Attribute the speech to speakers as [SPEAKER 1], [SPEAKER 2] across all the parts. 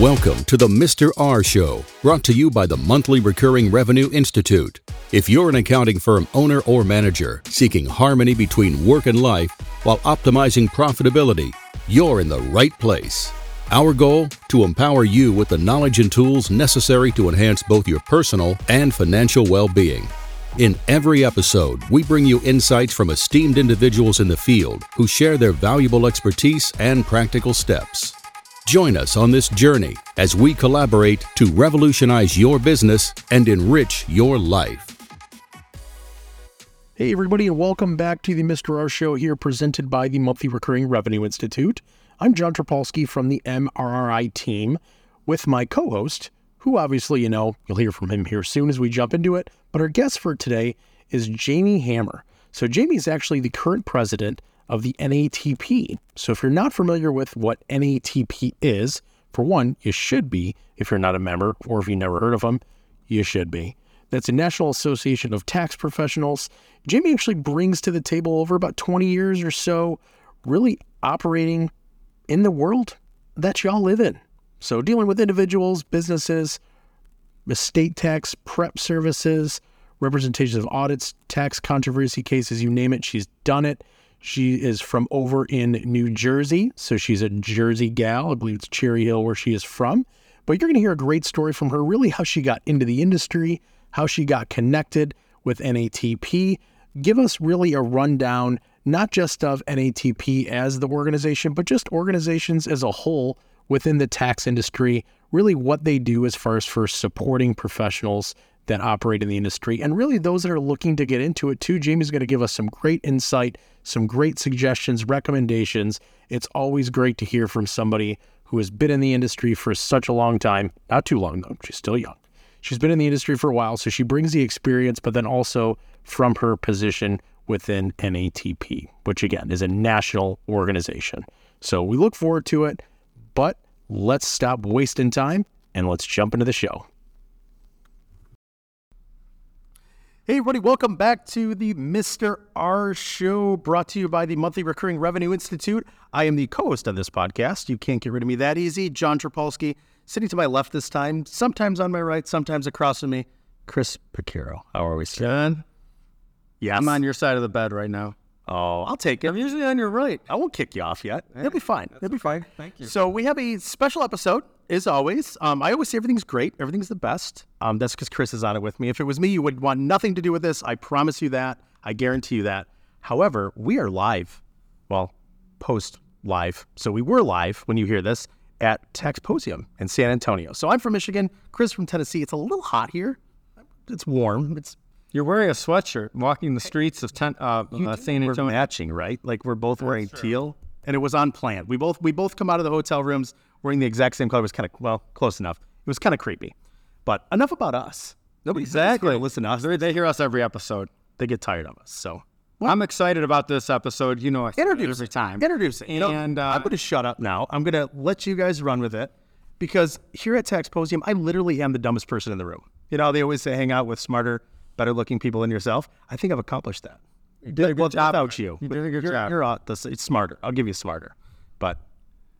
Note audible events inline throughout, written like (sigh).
[SPEAKER 1] Welcome to the Mr. R Show, brought to you by the Monthly Recurring Revenue Institute. If you're an accounting firm owner or manager seeking harmony between work and life while optimizing profitability, you're in the right place. Our goal? To empower you with the knowledge and tools necessary to enhance both your personal and financial well being. In every episode, we bring you insights from esteemed individuals in the field who share their valuable expertise and practical steps. Join us on this journey as we collaborate to revolutionize your business and enrich your life.
[SPEAKER 2] Hey, everybody, and welcome back to the Mr. R Show here, presented by the Monthly Recurring Revenue Institute. I'm John Trapolsky from the MRRI team with my co host, who obviously you know, you'll hear from him here soon as we jump into it. But our guest for today is Jaimee Hammer. So, Jaimee is actually the current president of the NATP. So if you're not familiar with what NATP is, for one, you should be if you're not a member, or if you never heard of them, you should be. That's a National Association of Tax Professionals. Jaimee actually brings to the table over about 20 years or so, really operating in the world that y'all live in. So, dealing with individuals, businesses, estate tax prep services, representations of audits, tax controversy cases, you name it, she's done it. She is from over in New Jersey, so she's a Jersey gal. I believe it's Cherry Hill where she is from. But you're going to hear a great story from her, really how she got into the industry, how she got connected with NATP. Give us really a rundown, not just of NATP as the organization, but just organizations as a whole within the tax industry, really what they do as far as for supporting professionals that operate in the industry and really those that are looking to get into it too. Jaimee's going to give us some great insight, some great suggestions, recommendations. It's always great to hear from somebody who has been in the industry for such a long time. Not too long, though. She's still young. She's been in the industry for a while, so she brings the experience, but then also from her position within NATP, which again is a national organization. So we look forward to it, but let's stop wasting time and let's jump into the show. Hey, everybody, welcome back to the Mr. R Show brought to you by the Monthly Recurring Revenue Institute. I am the co host of this podcast. You can't get rid of me that easy. John Trapolsky, sitting to my left this time, sometimes on my right, sometimes across from me, Chris Picciurro. How are we, sir?
[SPEAKER 3] John?
[SPEAKER 2] Yes.
[SPEAKER 3] I'm on your side of the bed right now.
[SPEAKER 2] Oh, I'll take it.
[SPEAKER 3] I'm usually on your right.
[SPEAKER 2] I won't kick you off yet. It'll be fine. It'll be fine.
[SPEAKER 3] Thank you.
[SPEAKER 2] So we have a special episode, as always. Um, I always say everything's great. Everything's the best. Um, that's because Chris is on it with me. If it was me, you would want nothing to do with this. I promise you that. I guarantee you that. However, we are live. Well, post live. So we were live when you hear this at Taxposium in San Antonio. So I'm from Michigan. Chris from Tennessee. It's a little hot here. It's warm. It's
[SPEAKER 3] You're wearing a sweatshirt, walking the streets of ten, uh, uh, San
[SPEAKER 2] we're matching, right? Like we're both wearing teal, and it was on plan. We both we both come out of the hotel rooms wearing the exact same color. It was kind of well, close enough. It was kind of creepy, but enough about us. Nobody's
[SPEAKER 3] Exactly.
[SPEAKER 2] listen to us.
[SPEAKER 3] They, they hear us every episode.
[SPEAKER 2] They get tired of us. So
[SPEAKER 3] I'm excited about this episode. You know, I
[SPEAKER 2] introduce
[SPEAKER 3] every time.
[SPEAKER 2] Introduce it. You know,
[SPEAKER 3] And, uh,
[SPEAKER 2] I'm going to shut up now. I'm going to let you guys run with it because here at Taxposium, I literally am the dumbest person in the room. You know, they always say hang out with smarter, better looking people than yourself. I think I've accomplished that.
[SPEAKER 3] You did a good
[SPEAKER 2] well,
[SPEAKER 3] job.
[SPEAKER 2] without you.
[SPEAKER 3] You did a good
[SPEAKER 2] you're,
[SPEAKER 3] job.
[SPEAKER 2] You're uh, the, it's smarter. I'll give you smarter, but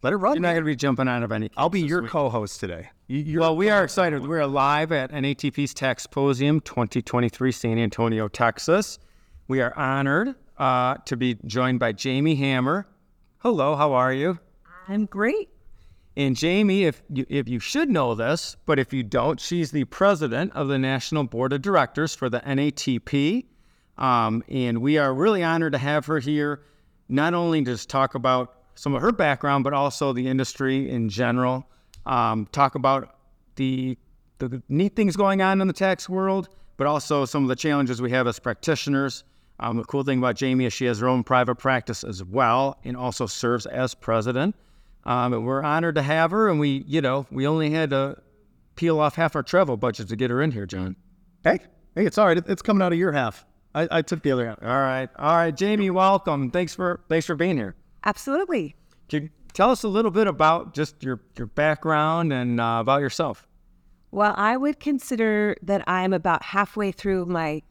[SPEAKER 2] let it run.
[SPEAKER 3] You're not going to be jumping out of any.
[SPEAKER 2] I'll be your
[SPEAKER 3] week.
[SPEAKER 2] co-host today. You, you're
[SPEAKER 3] Well, we are excited. We're live at NATP's Taxposium 2023, San Antonio, Texas. We are honored uh, to be joined by Jaimee Hammer. Hello, how are you?
[SPEAKER 4] I'm great.
[SPEAKER 3] And Jaimee, if you, if you should know this, but if you don't, she's the president of the National Board of Directors for the NATP. Um, and we are really honored to have her here, not only to talk about some of her background, but also the industry in general. Um, talk about the, the neat things going on in the tax world, but also some of the challenges we have as practitioners. Um, the cool thing about Jaimee is she has her own private practice as well, and also serves as president. Um, and we're honored to have her. And we, you know, we only had to peel off half our travel budget to get her in here, John.
[SPEAKER 2] hey, hey, it's all right. It's coming out of your half. I, I took the other half.
[SPEAKER 3] All right, all right, Jaimee, welcome. Thanks for thanks for being here.
[SPEAKER 4] Absolutely.
[SPEAKER 3] Can you tell us a little bit about just your your background and uh, about yourself?
[SPEAKER 4] Well, I would consider that I'm about halfway through my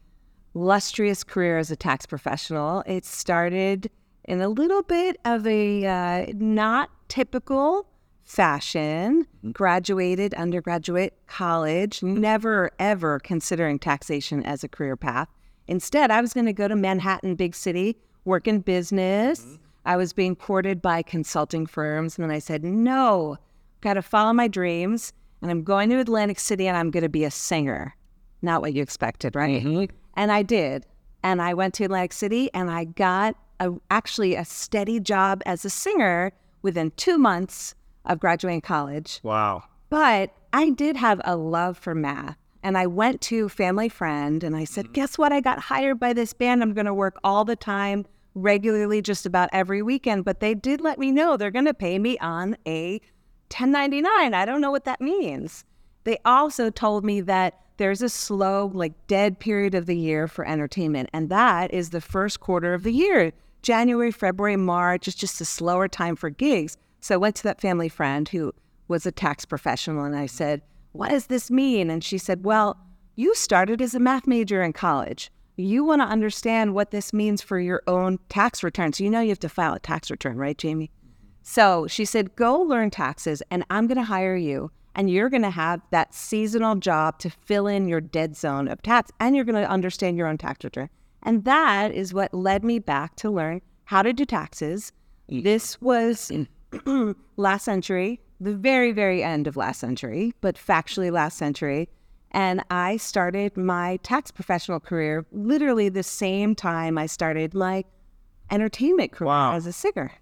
[SPEAKER 4] illustrious career as a tax professional. It started in a little bit of a uh, not typical fashion, mm-hmm. graduated undergraduate college, mm-hmm. never ever considering taxation as a career path. Instead, I was going to go to Manhattan, big city, work in business. Mm-hmm. I was being courted by consulting firms. And then I said, no, got to follow my dreams. And I'm going to Atlantic City and I'm going to be a singer. Not what you expected, right? And I did. And I went to Atlantic City and I got a, actually a steady job as a singer within two months of graduating college.
[SPEAKER 3] Wow.
[SPEAKER 4] But I did have a love for math. And I went to Family Friend and I said, mm. Guess what? I got hired by this band. I'm going to work all the time, regularly, just about every weekend. But they did let me know they're going to pay me on a 1099. I don't know what that means. They also told me that there's a slow, like dead period of the year for entertainment. And that is the first quarter of the year. January, February, March is just a slower time for gigs. So I went to that family friend who was a tax professional and I said, What does this mean? And she said, Well, you started as a math major in college. You want to understand what this means for your own tax return. So you know you have to file a tax return, right, Jaimee? Mm-hmm. So she said, Go learn taxes and I'm going to hire you. And you're going to have that seasonal job to fill in your dead zone of tax and you're going to understand your own tax return. And that is what led me back to learn how to do taxes. This was (clears throat) last century, the very, very end of last century, but factually last century. And I started my tax professional career literally the same time I started my entertainment career
[SPEAKER 3] Wow.
[SPEAKER 4] as a singer.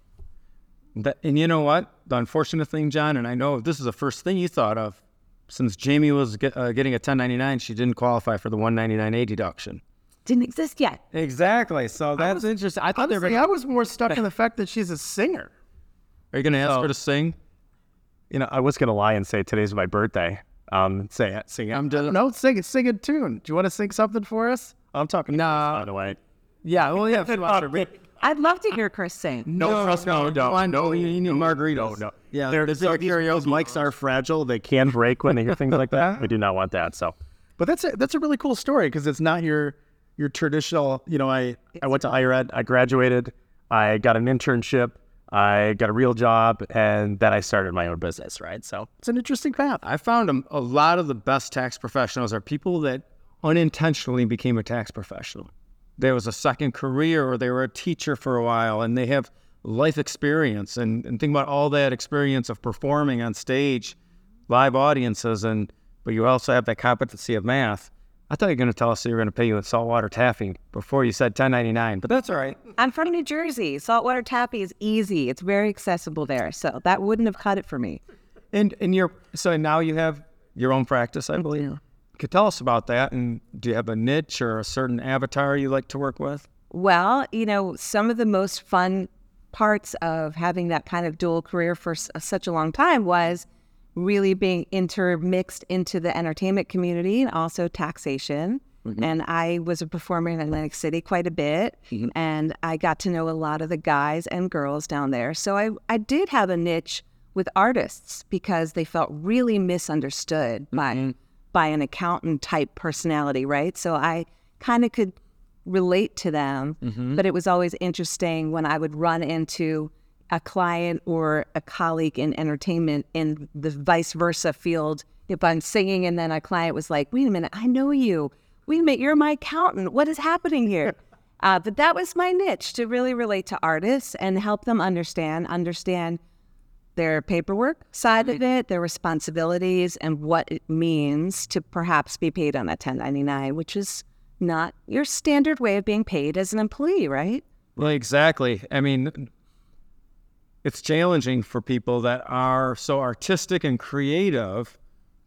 [SPEAKER 3] That, and you know what? The unfortunate thing, John, and I know this is the first thing you thought of. Since Jaimee was get, uh, getting a 1099, she didn't qualify for the 199A deduction.
[SPEAKER 4] Didn't exist yet.
[SPEAKER 3] Exactly. So that's interesting. I thought they were
[SPEAKER 2] Honestly,
[SPEAKER 3] going
[SPEAKER 2] I was more stuck in (laughs) the fact that she's a singer.
[SPEAKER 3] Are you going to ask her to sing?
[SPEAKER 5] You know, I was gonna lie and say today's my birthday. Um, say it, sing it.
[SPEAKER 3] I'm just,
[SPEAKER 2] No, sing it. Sing a tune. Do you want to sing something for us?
[SPEAKER 5] I'm talking.
[SPEAKER 3] Nah.
[SPEAKER 5] by the way.
[SPEAKER 3] yeah, well, yeah. (laughs)
[SPEAKER 4] I'd love to hear Chris sing.
[SPEAKER 5] No, trust me, no, no,
[SPEAKER 3] I know you need margaritas.
[SPEAKER 5] No, no.
[SPEAKER 3] Yeah,
[SPEAKER 5] They're,
[SPEAKER 3] there's
[SPEAKER 5] these,
[SPEAKER 3] like
[SPEAKER 5] these mics are fragile. They can break when they hear things like that. (laughs) We do not want that. So
[SPEAKER 2] But that's a, that's a really cool story because it's not your your traditional. You know, I
[SPEAKER 5] I went to higher ed. I graduated. I got an internship. I got a real job, and then I started my own business. Right. So
[SPEAKER 2] it's an interesting path.
[SPEAKER 3] I found a, a lot of the best tax professionals are people that unintentionally became a tax professional. There was a second career or they were a teacher for a while and they have life experience and, and think about all that experience of performing on stage, live audiences, and but you also have that competency of math. I thought you were going to tell us you were going to pay you with saltwater taffy before you said 1099, but that's all right.
[SPEAKER 4] I'm from New Jersey. Saltwater taffy is easy. It's very accessible there. So that wouldn't have cut it for me.
[SPEAKER 3] And and you're so now you have your own practice, I believe. Could tell us about that, and do you have a niche or a certain avatar you like to work with?
[SPEAKER 4] Well, you know, some of the most fun parts of having that kind of dual career for s- such a long time was really being intermixed into the entertainment community and also taxation. Mm-hmm. And I was a performer in Atlantic City quite a bit, mm-hmm. and I got to know a lot of the guys and girls down there. So I, I did have a niche with artists because they felt really misunderstood by mm-hmm. by an accountant type personality, right? So I kind of could relate to them, but it was always interesting when I would run into a client or a colleague in entertainment in the vice versa field. If I'm singing and then a client was like, wait a minute, I know you. Wait a minute, you're my accountant. What is happening here? (laughs) Uh, but that was my niche to really relate to artists and help them understand, understand their paperwork side of it, their responsibilities, and what it means to perhaps be paid on a 1099, which is not your standard way of being paid as an employee, right?
[SPEAKER 3] Well, exactly. I mean, it's challenging for people that are so artistic and creative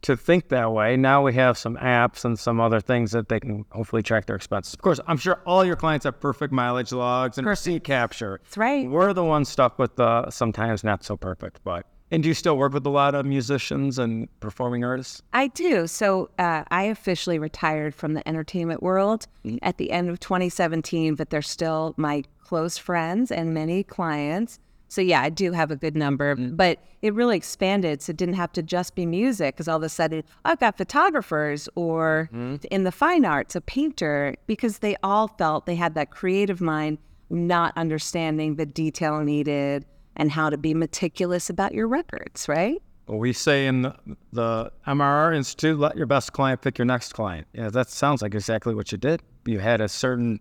[SPEAKER 3] to think that way. Now we have some apps and some other things that they can hopefully track their expenses. Of course, I'm sure all your clients have perfect mileage logs and receipt capture.
[SPEAKER 4] That's right.
[SPEAKER 3] We're the ones stuck with the sometimes not so perfect, but. And do you still work with a lot of musicians and performing artists?
[SPEAKER 4] I do. So uh, I officially retired from the entertainment world at the end of 2017, but they're still my close friends and many clients. So yeah, I do have a good number, mm. but it really expanded. So it didn't have to just be music because all of a sudden I've got photographers or mm-hmm. in the fine arts, a painter, because they all felt they had that creative mind, not understanding the detail needed and how to be meticulous about your records, right?
[SPEAKER 3] Well, we say in the, the MRR Institute, let your best client pick your next client. Yeah, that sounds like exactly what you did. You had a certain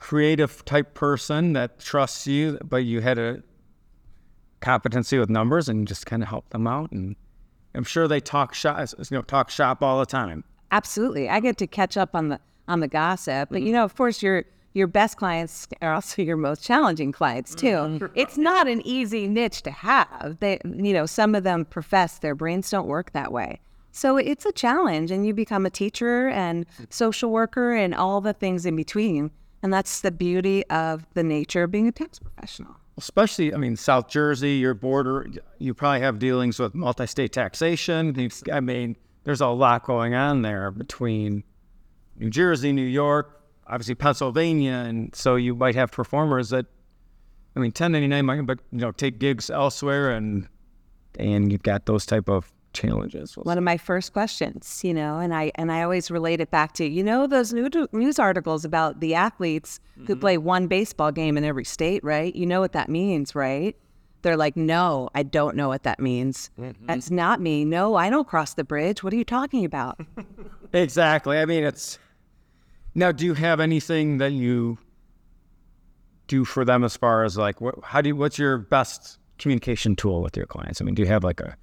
[SPEAKER 3] creative type person that trusts you, but you had a competency with numbers and just kind of help them out. And I'm sure they talk shop, you know, talk shop all the time.
[SPEAKER 4] Absolutely. I get to catch up on the on the gossip. But you know, of course, your your best clients (laughs) are also your most challenging clients too. Mm-hmm. It's not an easy niche to have. They you know, some of them profess their brains don't work that way. So it's a challenge and you become a teacher and social worker and all the things in between. And that's the beauty of the nature of being a tax professional.
[SPEAKER 3] Especially, I mean, South Jersey, your border, you probably have dealings with multi state taxation. I mean, there's a lot going on there between New Jersey, New York, obviously Pennsylvania, and so you might have performers that, I mean, 1099 might, but you know, take gigs elsewhere, and and you've got those type of challenges.
[SPEAKER 4] One of my first questions, you know, and I and I always relate it back to you know those news articles about the athletes mm-hmm. who play one baseball game in every state, right? You know what that means, right? They're like, no, I don't know what that means. Mm-hmm. That's not me. No, I don't cross the bridge. What are you talking about? (laughs)
[SPEAKER 3] exactly. I mean, it's now. Do you have anything that you do for them as far as like, what, how do you, what's your best communication tool with your clients? I mean, do you have like a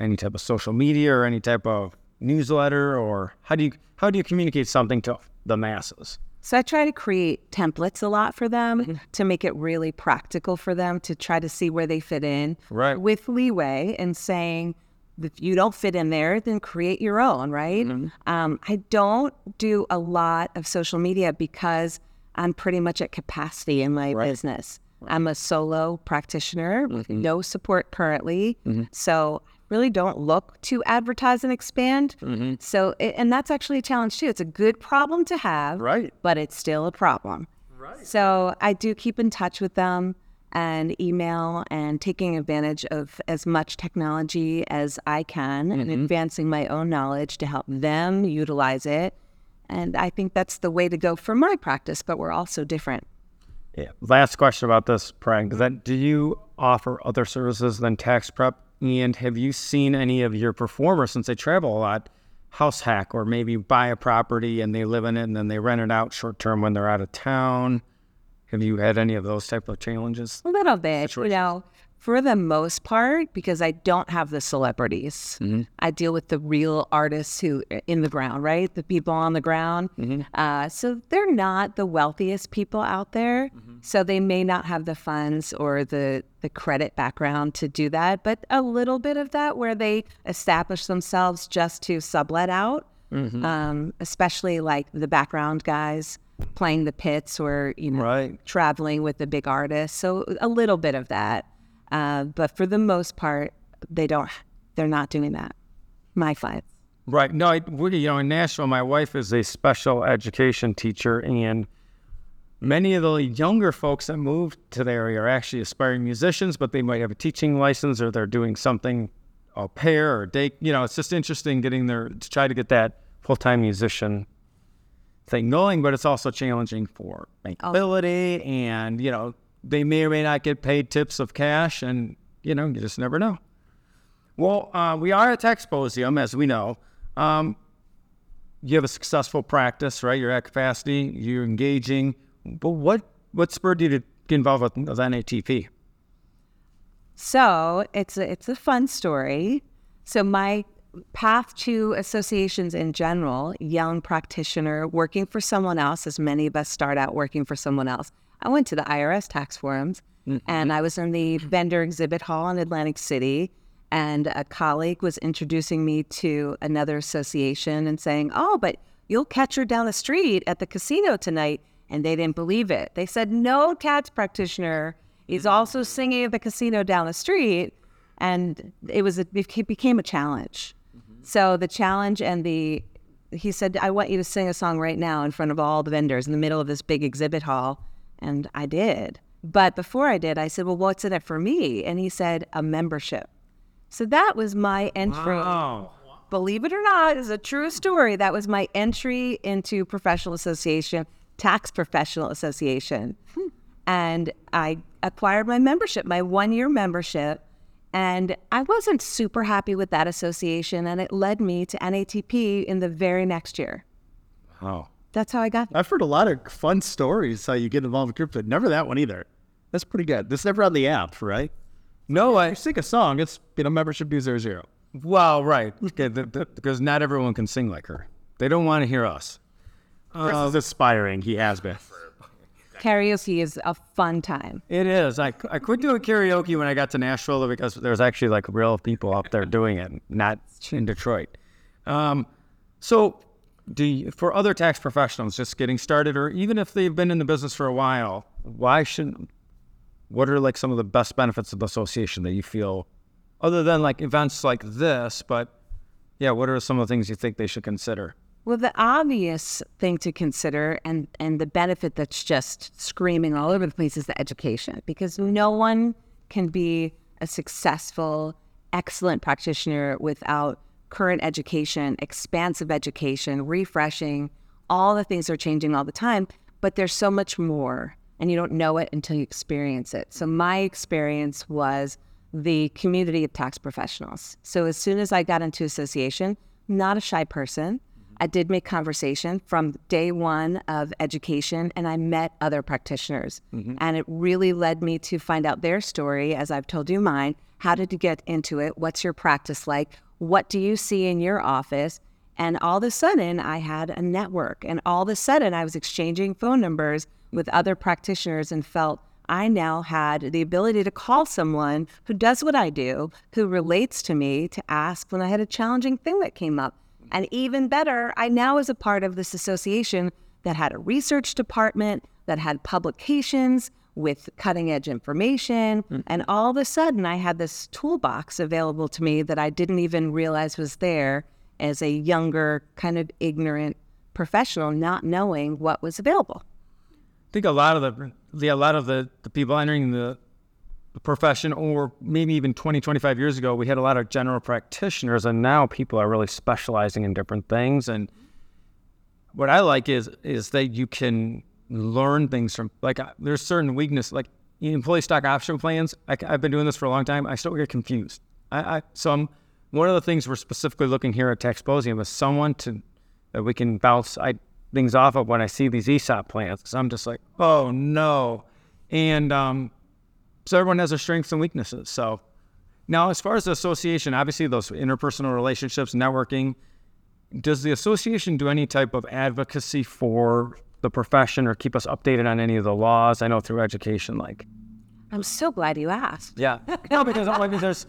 [SPEAKER 3] any type of social media or any type of newsletter, or how do you how do you communicate something to the masses?
[SPEAKER 4] So I try to create templates a lot for them mm-hmm. to make it really practical for them to try to see where they fit in.
[SPEAKER 3] Right.
[SPEAKER 4] With leeway and saying, if you don't fit in there, then create your own, right? Mm-hmm. Um, I don't do a lot of social media because I'm pretty much at capacity in my right. business. I'm a solo practitioner mm-hmm. with no support currently. Mm-hmm. So really don't look to advertise and expand. Mm-hmm. So, and that's actually a challenge too. It's a good problem to have,
[SPEAKER 3] right?
[SPEAKER 4] But it's still a problem. Right. So I do keep in touch with them and email and taking advantage of as much technology as I can mm-hmm. and advancing my own knowledge to help them utilize it. And I think that's the way to go for my practice, but we're also different.
[SPEAKER 3] Yeah. Last question about this, Prang. That do you offer other services than tax prep and have you seen any of your performers since they travel a lot house hack or maybe buy a property and they live in it and then they rent it out short term when they're out of town? Have you had any of those type of challenges?
[SPEAKER 4] A little bit. You know, for the most part, because I don't have the celebrities, mm-hmm. I deal with the real artists who in the ground, right? The people on the ground. Mm-hmm. Uh, so they're not the wealthiest people out there. Mm-hmm. So they may not have the funds or the the credit background to do that, but a little bit of that where they establish themselves just to sublet out, mm-hmm. um, especially like the background guys playing the pits or you know
[SPEAKER 3] right.
[SPEAKER 4] traveling with the big artists. So a little bit of that. Uh, but for the most part, they don't. They're not doing that. My clients.
[SPEAKER 3] Right. No, I, we, you know, in Nashville, my wife is a special education teacher, and many of the younger folks that moved to the area are actually aspiring musicians, but they might have a teaching license or they're doing something a pair or day. You know, it's just interesting getting there to try to get that full time musician thing going, but it's also challenging for bankability oh. and you know they may or may not get paid tips of cash, and you know, you just never know. Well, uh, we are at Taxposium, as we know. Um, you have a successful practice, right? You're at capacity, you're engaging. But what what spurred you to get involved with, with NATP?
[SPEAKER 4] So it's a, it's a fun story. So my path to associations in general, young practitioner working for someone else, as many of us start out working for someone else. I went to the IRS tax forums mm-hmm. and I was in the vendor exhibit hall in Atlantic City. And a colleague was introducing me to another association and saying, Oh, but you'll catch her down the street at the casino tonight. And they didn't believe it. They said, No tax practitioner is also singing at the casino down the street. And it was a, it became a challenge. Mm-hmm. So the challenge and the he said, I want you to sing a song right now in front of all the vendors in the middle of this big exhibit hall. And I did. But before I did, I said, Well, what's in it for me? And he said, A membership. So that was my entry. Wow. Believe it or not, is a true story. That was my entry into professional association, tax professional association. And I acquired my membership, my one year membership. And I wasn't super happy with that association. And it led me to NATP in the very next year.
[SPEAKER 2] Wow.
[SPEAKER 4] That's how I got there.
[SPEAKER 2] I've heard a lot of fun stories how you get involved in crypto. Never that one either. That's pretty good. This is never on the app, right?
[SPEAKER 3] No, I
[SPEAKER 2] sing a song, it's you know membership due zero zero.
[SPEAKER 3] well, right, okay, the, the, because not everyone can sing like her. They don't want to hear us.
[SPEAKER 2] Chris is aspiring. He has been.
[SPEAKER 4] Karaoke is a fun time.
[SPEAKER 3] It is. I, I quit doing karaoke when I got to Nashville because there's actually like real people out there doing it, not in Detroit. Um, so, do you, for other tax professionals just getting started, or even if they've been in the business for a while, why should? What are like some of the best benefits of the association that you feel, other than like events like this? But yeah, what are some of the things you think they should consider?
[SPEAKER 4] Well, the obvious thing to consider and, and the benefit that's just screaming all over the place is the education because no one can be a successful, excellent practitioner without current education, expansive education, refreshing. All the things are changing all the time, but there's so much more and you don't know it until you experience it. So, my experience was the community of tax professionals. So, as soon as I got into association, not a shy person. I did make conversation from day one of education, and I met other practitioners. Mm-hmm. And it really led me to find out their story, as I've told you mine. How did you get into it? What's your practice like? What do you see in your office? And all of a sudden, I had a network, and all of a sudden, I was exchanging phone numbers with other practitioners and felt I now had the ability to call someone who does what I do, who relates to me, to ask when I had a challenging thing that came up. And even better, I now was a part of this association that had a research department, that had publications with cutting edge information. Mm. And all of a sudden, I had this toolbox available to me that I didn't even realize was there as a younger, kind of ignorant professional, not knowing what was available.
[SPEAKER 3] I think a lot of the, the a lot of the, the people entering the, the profession or maybe even 20 25 years ago we had a lot of general practitioners and now people are really specializing in different things and what i like is is that you can learn things from like uh, there's certain weakness like employee stock option plans I, have been doing this for a long time i still get confused i, I so I'm, one of the things we're specifically looking here at taxposium is someone to that we can bounce I, things off of when I see these ESOP plans. Because I'm just like, oh no. And um, so everyone has their strengths and weaknesses. So now, as far as the association, obviously those interpersonal relationships, networking, does the association do any type of advocacy for the profession or keep us updated on any of the laws? I know through education, like.
[SPEAKER 4] I'm so glad you asked.
[SPEAKER 3] Yeah. no, because I mean, there's.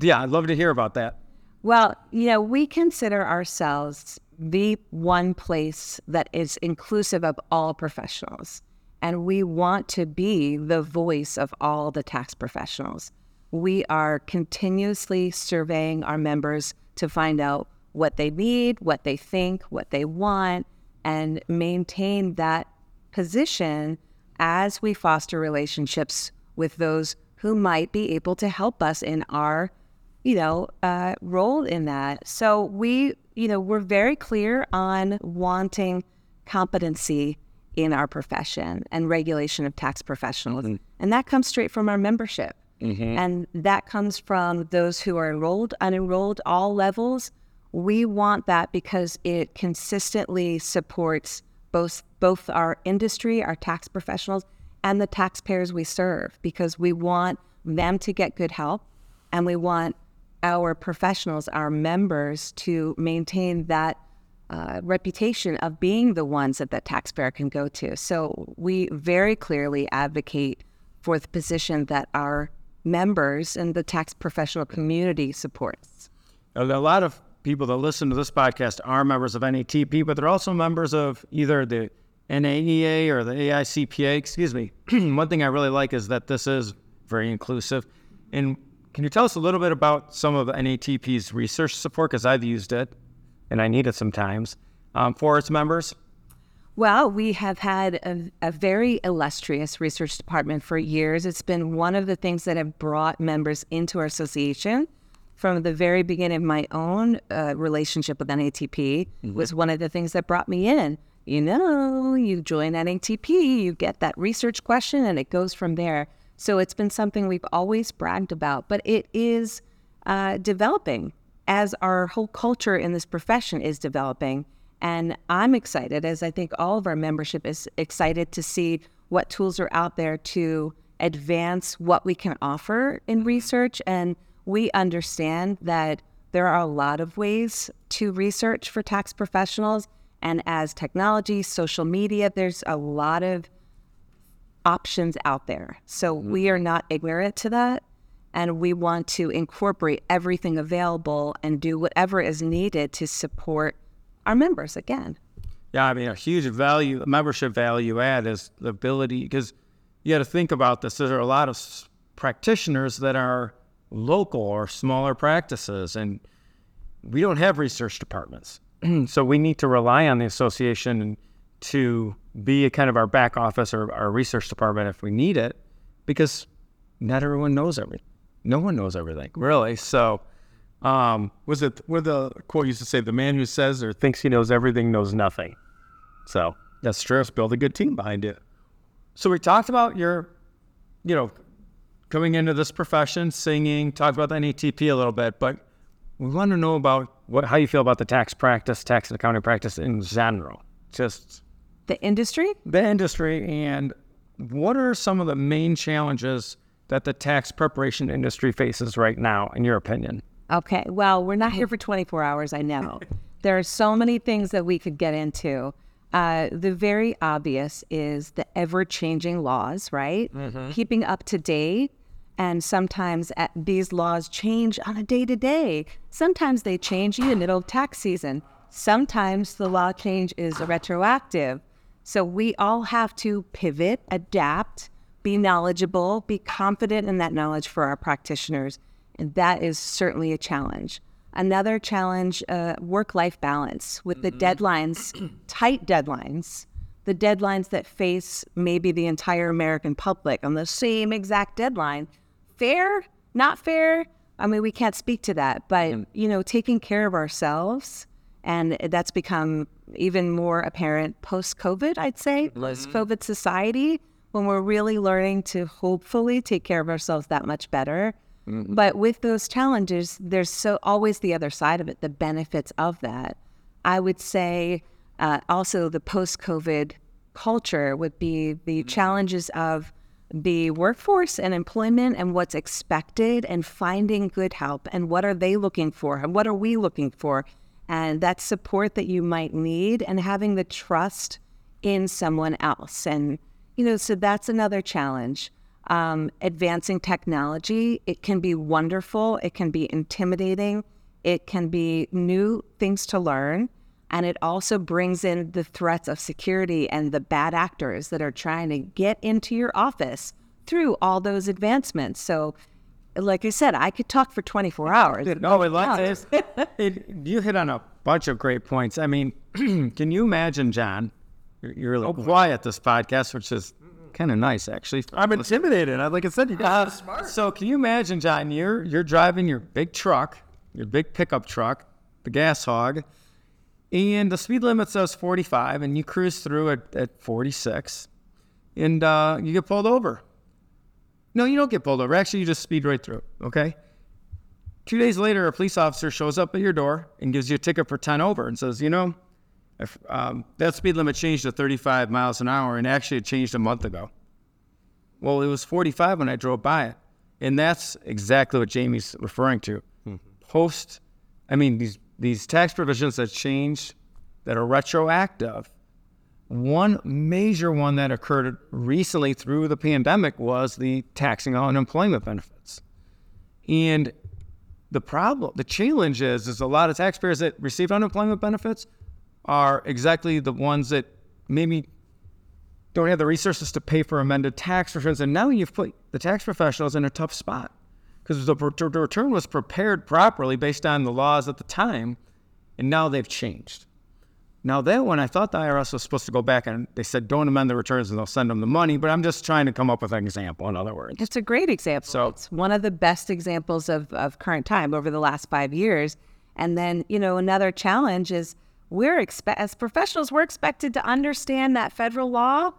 [SPEAKER 3] Yeah, I'd love to hear about that.
[SPEAKER 4] Well, you know, we consider ourselves the one place that is inclusive of all professionals. And we want to be the voice of all the tax professionals. We are continuously surveying our members to find out what they need, what they think, what they want, and maintain that position as we foster relationships with those who might be able to help us in our you know, uh, role in that. So we, you know, we're very clear on wanting competency in our profession and regulation of tax professionals. And that comes straight from our membership. And that comes from those who are enrolled, unenrolled, all levels. We want that because it consistently supports both both our industry, our tax professionals, and the taxpayers we serve because we want them to get good help and we want our professionals, our members, to maintain that uh, reputation of being the ones that the taxpayer can go to. So we very clearly advocate for the position that our members and the tax professional community supports.
[SPEAKER 3] A lot of people that listen to this podcast are members of NATP, but they're also members of either the NAEA or the AICPA. Excuse me. (clears throat) One thing I really like is that this is very inclusive. And can you tell us a little bit about some of NATP's research support? Because I've used it and I need it sometimes um, for its members.
[SPEAKER 4] Well, we have had a, a, very illustrious research department for years. It's been one of the things that have brought members into our association. From the very beginning of my own uh, relationship with NATP, mm-hmm. was one of the things that brought me in you know, you join NATP, you get that research question, and it goes from there. So it's been something we've always bragged about, but it is uh, developing as our whole culture in this profession is developing. And I'm excited, as I think all of our membership is excited to see what tools are out there to advance what we can offer in research. And we understand that there are a lot of ways to research for tax professionals. And as technology, social media, there's a lot of options out there. So mm-hmm. we are not ignorant to that. And we want to incorporate everything available and do whatever is needed to support our members again.
[SPEAKER 3] Yeah, I mean, a huge value, membership value add is the ability, because you got to think about this. There are a lot of practitioners that are local or smaller practices, and we don't have research departments. (clears throat) so we need to rely on the association to be a kind of our back office or our research department if we need it, because not everyone knows everything. No one knows everything, really. So, um,
[SPEAKER 2] was it where the quote used to say, "The man who says or thinks he knows everything knows nothing." So
[SPEAKER 3] that's true.
[SPEAKER 2] Let's build a good team behind it.
[SPEAKER 3] So we talked about your, you know, coming into this profession, singing, talked about the NATP a little bit, but we want to know about what, how you feel about the tax practice, tax and accounting practice in general. Just
[SPEAKER 4] the industry?
[SPEAKER 3] The industry. And what are some of the main challenges that the tax preparation industry faces right now, in your opinion?
[SPEAKER 4] Okay. Well, we're not here for 24 hours, I know. there are so many things that we could get into. Uh, the very obvious is the ever changing laws, right? Mm-hmm. Keeping up to date. And sometimes at, these laws change on a day to day. Sometimes they change in the middle of tax season. Sometimes the law change is retroactive. So we all have to pivot, adapt, be knowledgeable, be confident in that knowledge for our practitioners. And that is certainly a challenge. Another challenge, uh, work life balance with the mm-hmm. deadlines, (clears throat) tight deadlines, the deadlines that face maybe the entire American public on the same exact deadline. Fair, not fair. I mean, we can't speak to that, but, you know, taking care of ourselves. And that's become even more apparent post COVID, I'd say, post COVID society, when we're really learning to hopefully take care of ourselves that much better Mm-hmm. But with those challenges, there's so always the other side of it, the benefits of that. I would say uh, also the post COVID culture would be the mm-hmm. challenges of the workforce and employment and what's expected and finding good help and what are they looking for and what are we looking for and that support that you might need and having the trust in someone else and you know so that's another challenge um, advancing technology. It can be wonderful, it can be intimidating, it can be new things to learn. And it also brings in the threats of security and the bad actors that are trying to get into your office through all those advancements. So, like I said, I could talk for 24 (laughs) hours.
[SPEAKER 3] No, it, like, it, you hit on a bunch of great points. I mean, (clears throat) can you imagine, John? You're, you're really oh, quiet this podcast, which is kind of nice actually.
[SPEAKER 2] I'm intimidated. I like I said, you guys uh, smart.
[SPEAKER 3] So can you imagine, John? You're you're driving your big truck, your big pickup truck, the gas hog, and the speed limit says 45, and you cruise through at, at 46, and uh, you get pulled over. No, you don't get pulled over. Actually, you just speed right through. Okay. Two days later, a police officer shows up at your door and gives you a ticket for 10 over and says, you know, if, um, that speed limit changed to 35 miles an hour, and actually it changed a month ago. Well, it was 45 when I drove by it, and that's exactly what Jaimee's referring to. Mm-hmm. Post, I mean these these tax provisions that change, that are retroactive. One major one that occurred recently through the pandemic was the taxing on unemployment benefits, and the problem, the challenge is, is a lot of taxpayers that received unemployment benefits are exactly the ones that maybe don't have the resources to pay for amended tax returns. And now you've put the tax professionals in a tough spot because the, return was prepared properly based on the laws at the time, and now they've changed. Now, that one, I thought the IRS was supposed to go back and they said, don't amend the returns and they'll send them the money. But I'm just trying to come up with an example, in other words.
[SPEAKER 4] It's a great example. So, it's one of the best examples of, of current time over the last five years. And then, you know, another challenge is we're expect as professionals, we're expected to understand that federal law,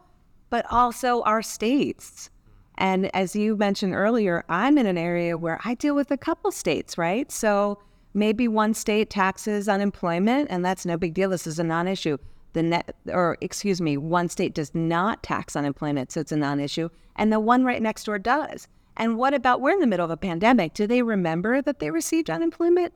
[SPEAKER 4] but also our states. And as you mentioned earlier, I'm in an area where I deal with a couple states, right? So maybe one state taxes unemployment, and that's no big deal. This is a non-issue. The net, or excuse me, one state does not tax unemployment, so it's a non-issue, and the one right next door does. And what about we're in the middle of a pandemic? Do they remember that they received unemployment?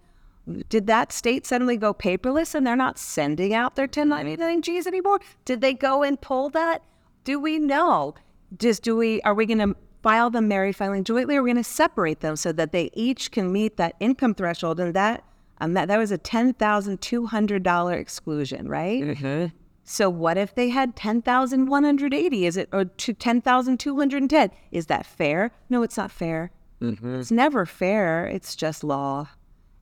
[SPEAKER 4] Did that state suddenly go paperless and they're not sending out their 1099 Gs anymore? Did they go and pull that? Do we know? Just do we are we going to file them married filing jointly or are we going to separate them so that they each can meet that income threshold and that um, that, that was a $10,200 exclusion, right?
[SPEAKER 3] Mm-hmm.
[SPEAKER 4] So what if they had 10,180? Is it or to 10,210? Is that fair? No, it's not fair. It's never fair. It's just law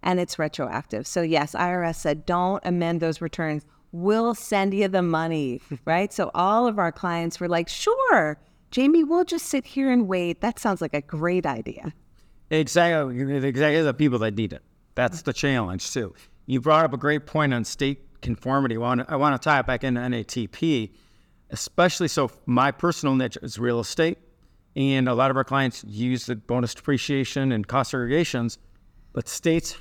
[SPEAKER 4] and it's retroactive. So yes, IRS said don't amend those returns. We'll send you the money, (laughs) right? So all of our clients were like, "Sure, Jaimee, we'll just sit here and wait." That sounds like a great idea.
[SPEAKER 3] Exactly, exactly the people that need it. That's the challenge too. You brought up a great point on state conformity. I want to, I want to tie it back into NATP, especially so. My personal niche is real estate, and a lot of our clients use the bonus depreciation and cost segregations, but states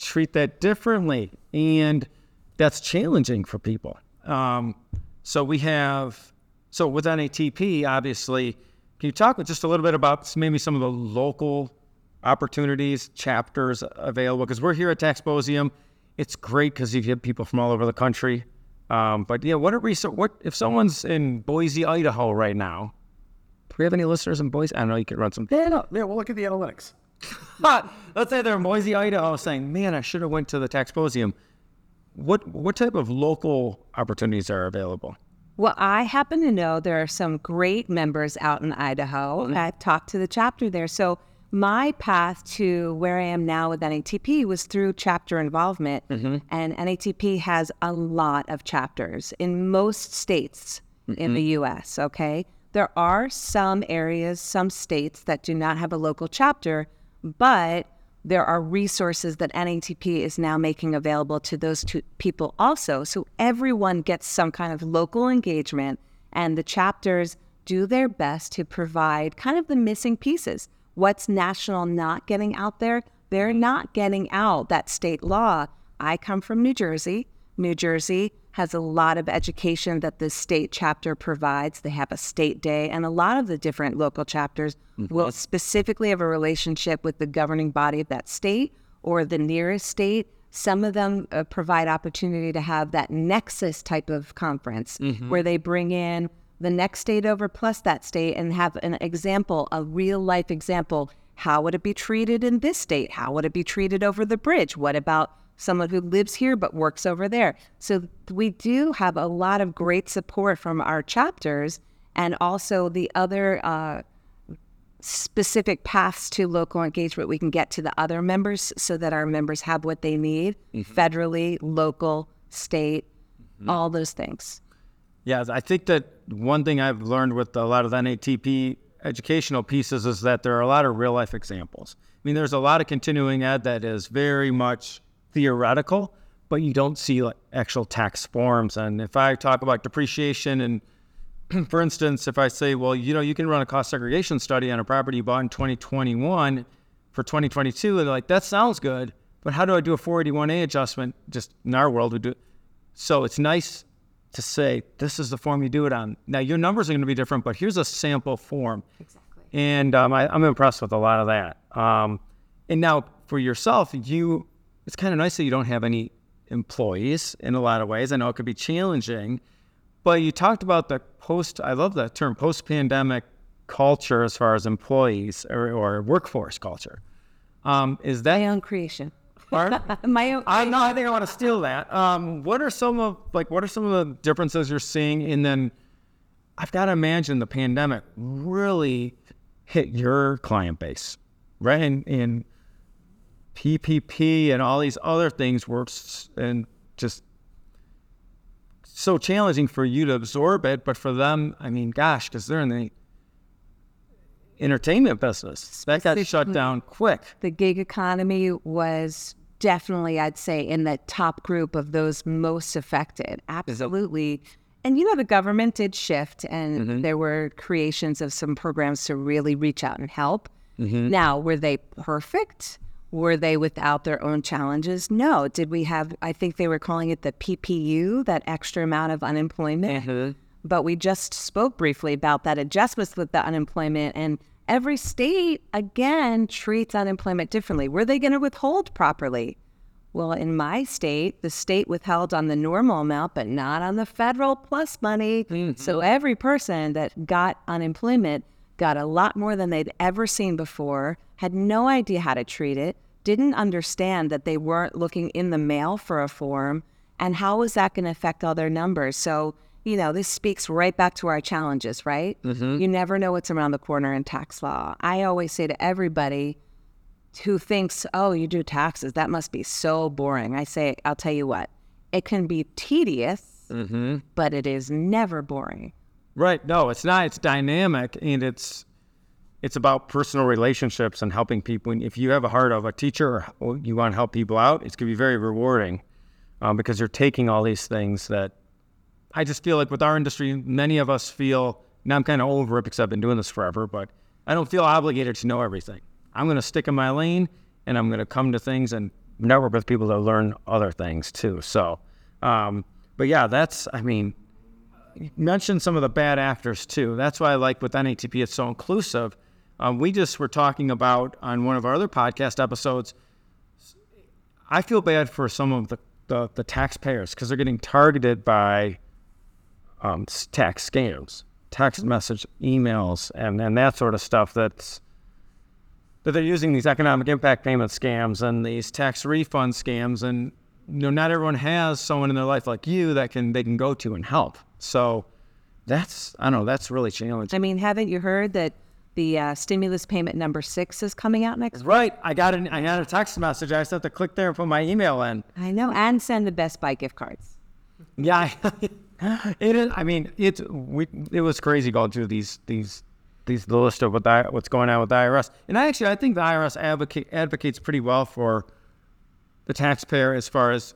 [SPEAKER 3] treat that differently, and that's challenging for people. Um, so we have, so with NATP, obviously, can you talk with just a little bit about maybe some of the local opportunities, chapters available? Because we're here at Taxposium. It's great because you get people from all over the country. Um, but yeah, what are we? What if someone's in Boise, Idaho right now? Do we have any listeners in Boise? I don't know. You could run some.
[SPEAKER 2] Yeah, no, yeah, we'll look at the analytics. (laughs)
[SPEAKER 3] Let's say they're in Boise, Idaho, saying, "Man, I should have went to the Taxposium." What what type of local opportunities are available?
[SPEAKER 4] Well, I happen to know there are some great members out in Idaho. and I've talked to the chapter there. So my path to where I am now with NATP was through chapter involvement. Mm-hmm. And NATP has a lot of chapters in most states in the mm-hmm. US, okay? There are some areas, some states that do not have a local chapter, but there are resources that NATP is now making available to those two people also. So everyone gets some kind of local engagement, and the chapters do their best to provide kind of the missing pieces. What's national not getting out there? They're not getting out that state law. I come from New Jersey. New Jersey has a lot of education that the state chapter provides. They have a state day, and a lot of the different local chapters will specifically have a relationship with the governing body of that state or the nearest state. Some of them uh, provide opportunity to have that nexus type of conference where they bring in the next state over plus that state and have an example, a real life example. How would it be treated in this state? How would it be treated over the bridge? What about someone who lives here but works over there? So we do have a lot of great support from our chapters and also the other uh, specific paths to local engagement we can get to the other members so that our members have what they need federally, local, state, all those things.
[SPEAKER 3] Yeah, I think that one thing I've learned with a lot of the NATP educational pieces is that there are a lot of real life examples. I mean, there's a lot of continuing ed that is very much theoretical, but you don't see like actual tax forms. And if I talk about depreciation and (clears throat) for instance, if I say, well, you know, you can run a cost segregation study on a property you bought in 2021 for 2022, they're like, that sounds good, but how do I do a 481A adjustment? Just in our world, we do. So it's nice to say, this is the form you do it on. Now, your numbers are going to be different, but here's a sample form.
[SPEAKER 4] Exactly.
[SPEAKER 3] And um, I, I'm impressed with a lot of that. Um, and now for yourself, you, it's kind of nice that you don't have any employees in a lot of ways. I know it could be challenging, but you talked about the post, I love that term, post pandemic culture as far as employees or, or workforce culture. Um, is that
[SPEAKER 4] My own creation. (laughs) My own.
[SPEAKER 3] I no, I think I want to steal that. Um, what are some of like what are some of the differences you're seeing? And then I've got to imagine the pandemic really hit your client base, right? And, and PPP and all these other things were and just so challenging for you to absorb it, but for them, I mean, gosh, because they're in the entertainment business, that got shut down quick.
[SPEAKER 4] the gig economy was definitely, I'd say, in the top group of those most affected. Absolutely. And you know, the government did shift, and mm-hmm. there were creations of some programs to really reach out and help. Mm-hmm. Now, were they perfect? Were they without their own challenges? No. Did we have, I think they were calling it the PPU, that extra amount of unemployment? Mm-hmm. But we just spoke briefly about that adjustments with the unemployment, and every state, again, treats unemployment differently. Were they going to withhold properly? Well, in my state, the state withheld on the normal amount, but not on the federal plus money. Mm-hmm. So every person that got unemployment got a lot more than they'd ever seen before, had no idea how to treat it, didn't understand that they weren't looking in the mail for a form, and how was that going to affect all their numbers? So, you know, this speaks right back to our challenges, right? Mm-hmm. You never know what's around the corner in tax law. I always say to everybody, who thinks, oh, you do taxes, that must be so boring. I say, I'll tell you what, it can be tedious, mm-hmm. but it is never boring.
[SPEAKER 3] Right. No, it's not. It's dynamic and it's it's about personal relationships and helping people. And if you have a heart of a teacher or you want to help people out, it's going to be very rewarding um, because you're taking all these things that I just feel like with our industry, many of us feel, now I'm kind of over it because I've been doing this forever, but I don't feel obligated to know everything. I'm going to stick in my lane and I'm going to come to things and network with people that learn other things too. So, um, but yeah, that's, I mean, you mentioned some of the bad actors too. That's why I like with NATP, it's so inclusive. Um, we just were talking about on one of our other podcast episodes. I feel bad for some of the, the, the taxpayers because they're getting targeted by um, tax scams, text message emails, and, and that sort of stuff that's that they're using these economic impact payment scams and these tax refund scams. And you know not everyone has someone in their life like you that can they can go to and help. So that's i don't know that's really challenging.
[SPEAKER 4] I mean, haven't you heard that the uh, stimulus payment number six is coming out next?
[SPEAKER 3] right i got an i got a text message i just have to click there and put my email in
[SPEAKER 4] I know, and send the Best Buy gift cards.
[SPEAKER 3] yeah (laughs) it is i mean it's we it was crazy going through these these these the list of what the, what's going on with the irs and I actually i think the irs advocate advocates pretty well for the taxpayer as far as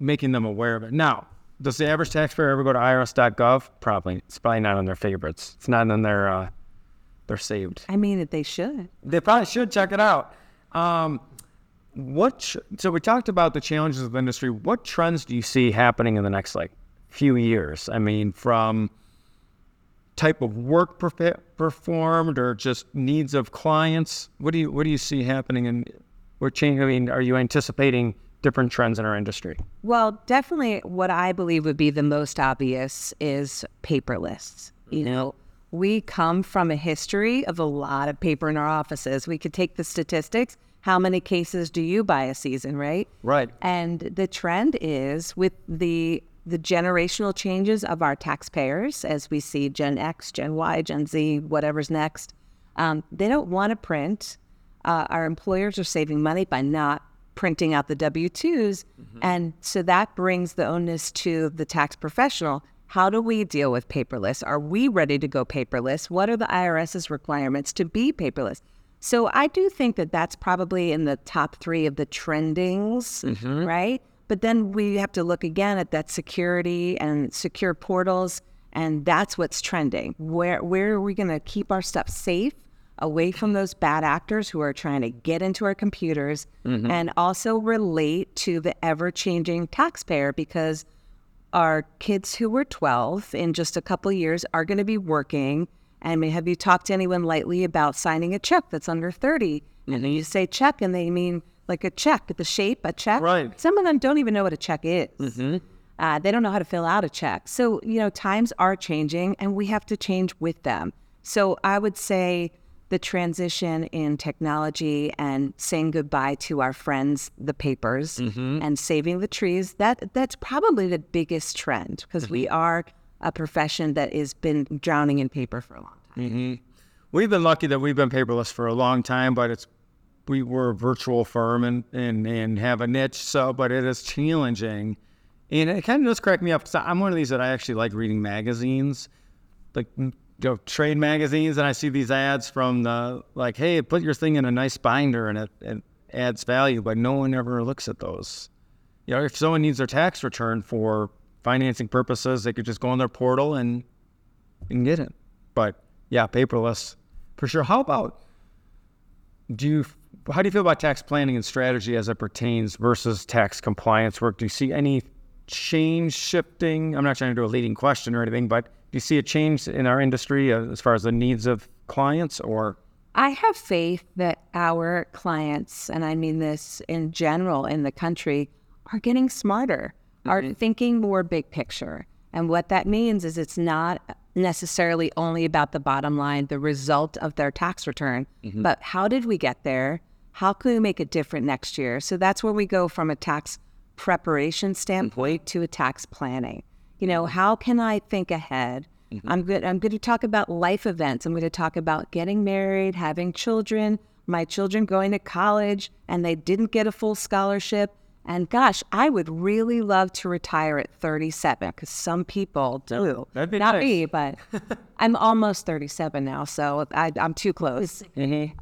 [SPEAKER 3] making them aware of it. Now, does the average taxpayer ever go to irs.gov? Probably. It's probably not on their favorites. It's not in their uh, they're saved.
[SPEAKER 4] I mean, that they should.
[SPEAKER 3] They probably should check it out. Um, what? So we talked about the challenges of the industry. What trends do you see happening in the next like few years? I mean, from type of work perfe- performed or just needs of clients. What do you What do you see happening? in we're changing. I mean, are you anticipating different trends in our industry?
[SPEAKER 4] Well, definitely what I believe would be the most obvious is paperless. You know, we come from a history of a lot of paper in our offices. We could take the statistics. How many cases do you buy a season, right?
[SPEAKER 3] Right.
[SPEAKER 4] And the trend is with the the generational changes of our taxpayers, as we see Gen X, Gen Y, Gen Z, whatever's next, um, they don't want to print. Uh, our employers are saving money by not printing out the W 2s. And so that brings the onus to the tax professional. How do we deal with paperless? Are we ready to go paperless? What are the IRS's requirements to be paperless? So I do think that that's probably in the top three of the trendings, mm-hmm. right? But then we have to look again at that security and secure portals, and that's what's trending. Where where are we going to keep our stuff safe, away from those bad actors who are trying to get into our computers, mm-hmm. and also relate to the ever changing taxpayer because our kids who were 12 in just a couple of years are going to be working. And may- have you talked to anyone lately about signing a check that's under 30? And you say check, and they mean like a check, the shape, a check.
[SPEAKER 3] Right.
[SPEAKER 4] Some of them don't even know what a check is. Uh, they don't know how to fill out a check. So, you know, times are changing and we have to change with them. So, I would say the transition in technology and saying goodbye to our friends, the papers, mm-hmm. and saving the trees, that that's probably the biggest trend because we mm-hmm. are a profession that has been drowning in paper for a long time. Mm-hmm.
[SPEAKER 3] We've been lucky that we've been paperless for a long time, but it's we were a virtual firm and, and, and have a niche. So, but it is challenging, and it kind of does crack me up because I'm one of these that I actually like reading magazines, like you know, trade magazines, and I see these ads from the like, hey, put your thing in a nice binder, and it, it adds value, but no one ever looks at those. You know, if someone needs their tax return for financing purposes, they could just go on their portal and and get it. But yeah, paperless for sure. How about do you? How do you feel about tax planning and strategy as it pertains versus tax compliance work? Do you see any change shifting? I'm not trying to do a leading question or anything, but do you see a change in our industry uh, as far as the needs of clients or?
[SPEAKER 4] I have faith that our clients, and I mean this in general in the country, are getting smarter, are thinking more big picture. And what that means is it's not necessarily only about the bottom line, the result of their tax return, but how did we get there? How can we make it different next year? So that's where we go from a tax preparation standpoint to a tax planning. You know, how can I think ahead? I'm good. I'm going to talk about life events. I'm going to talk about getting married, having children, my children going to college, and they didn't get a full scholarship. And gosh, I would really love to retire at 37 because some people do.
[SPEAKER 3] That'd be
[SPEAKER 4] Not
[SPEAKER 3] nice.
[SPEAKER 4] me, but (laughs) I'm almost 37 now, so I, I'm too close.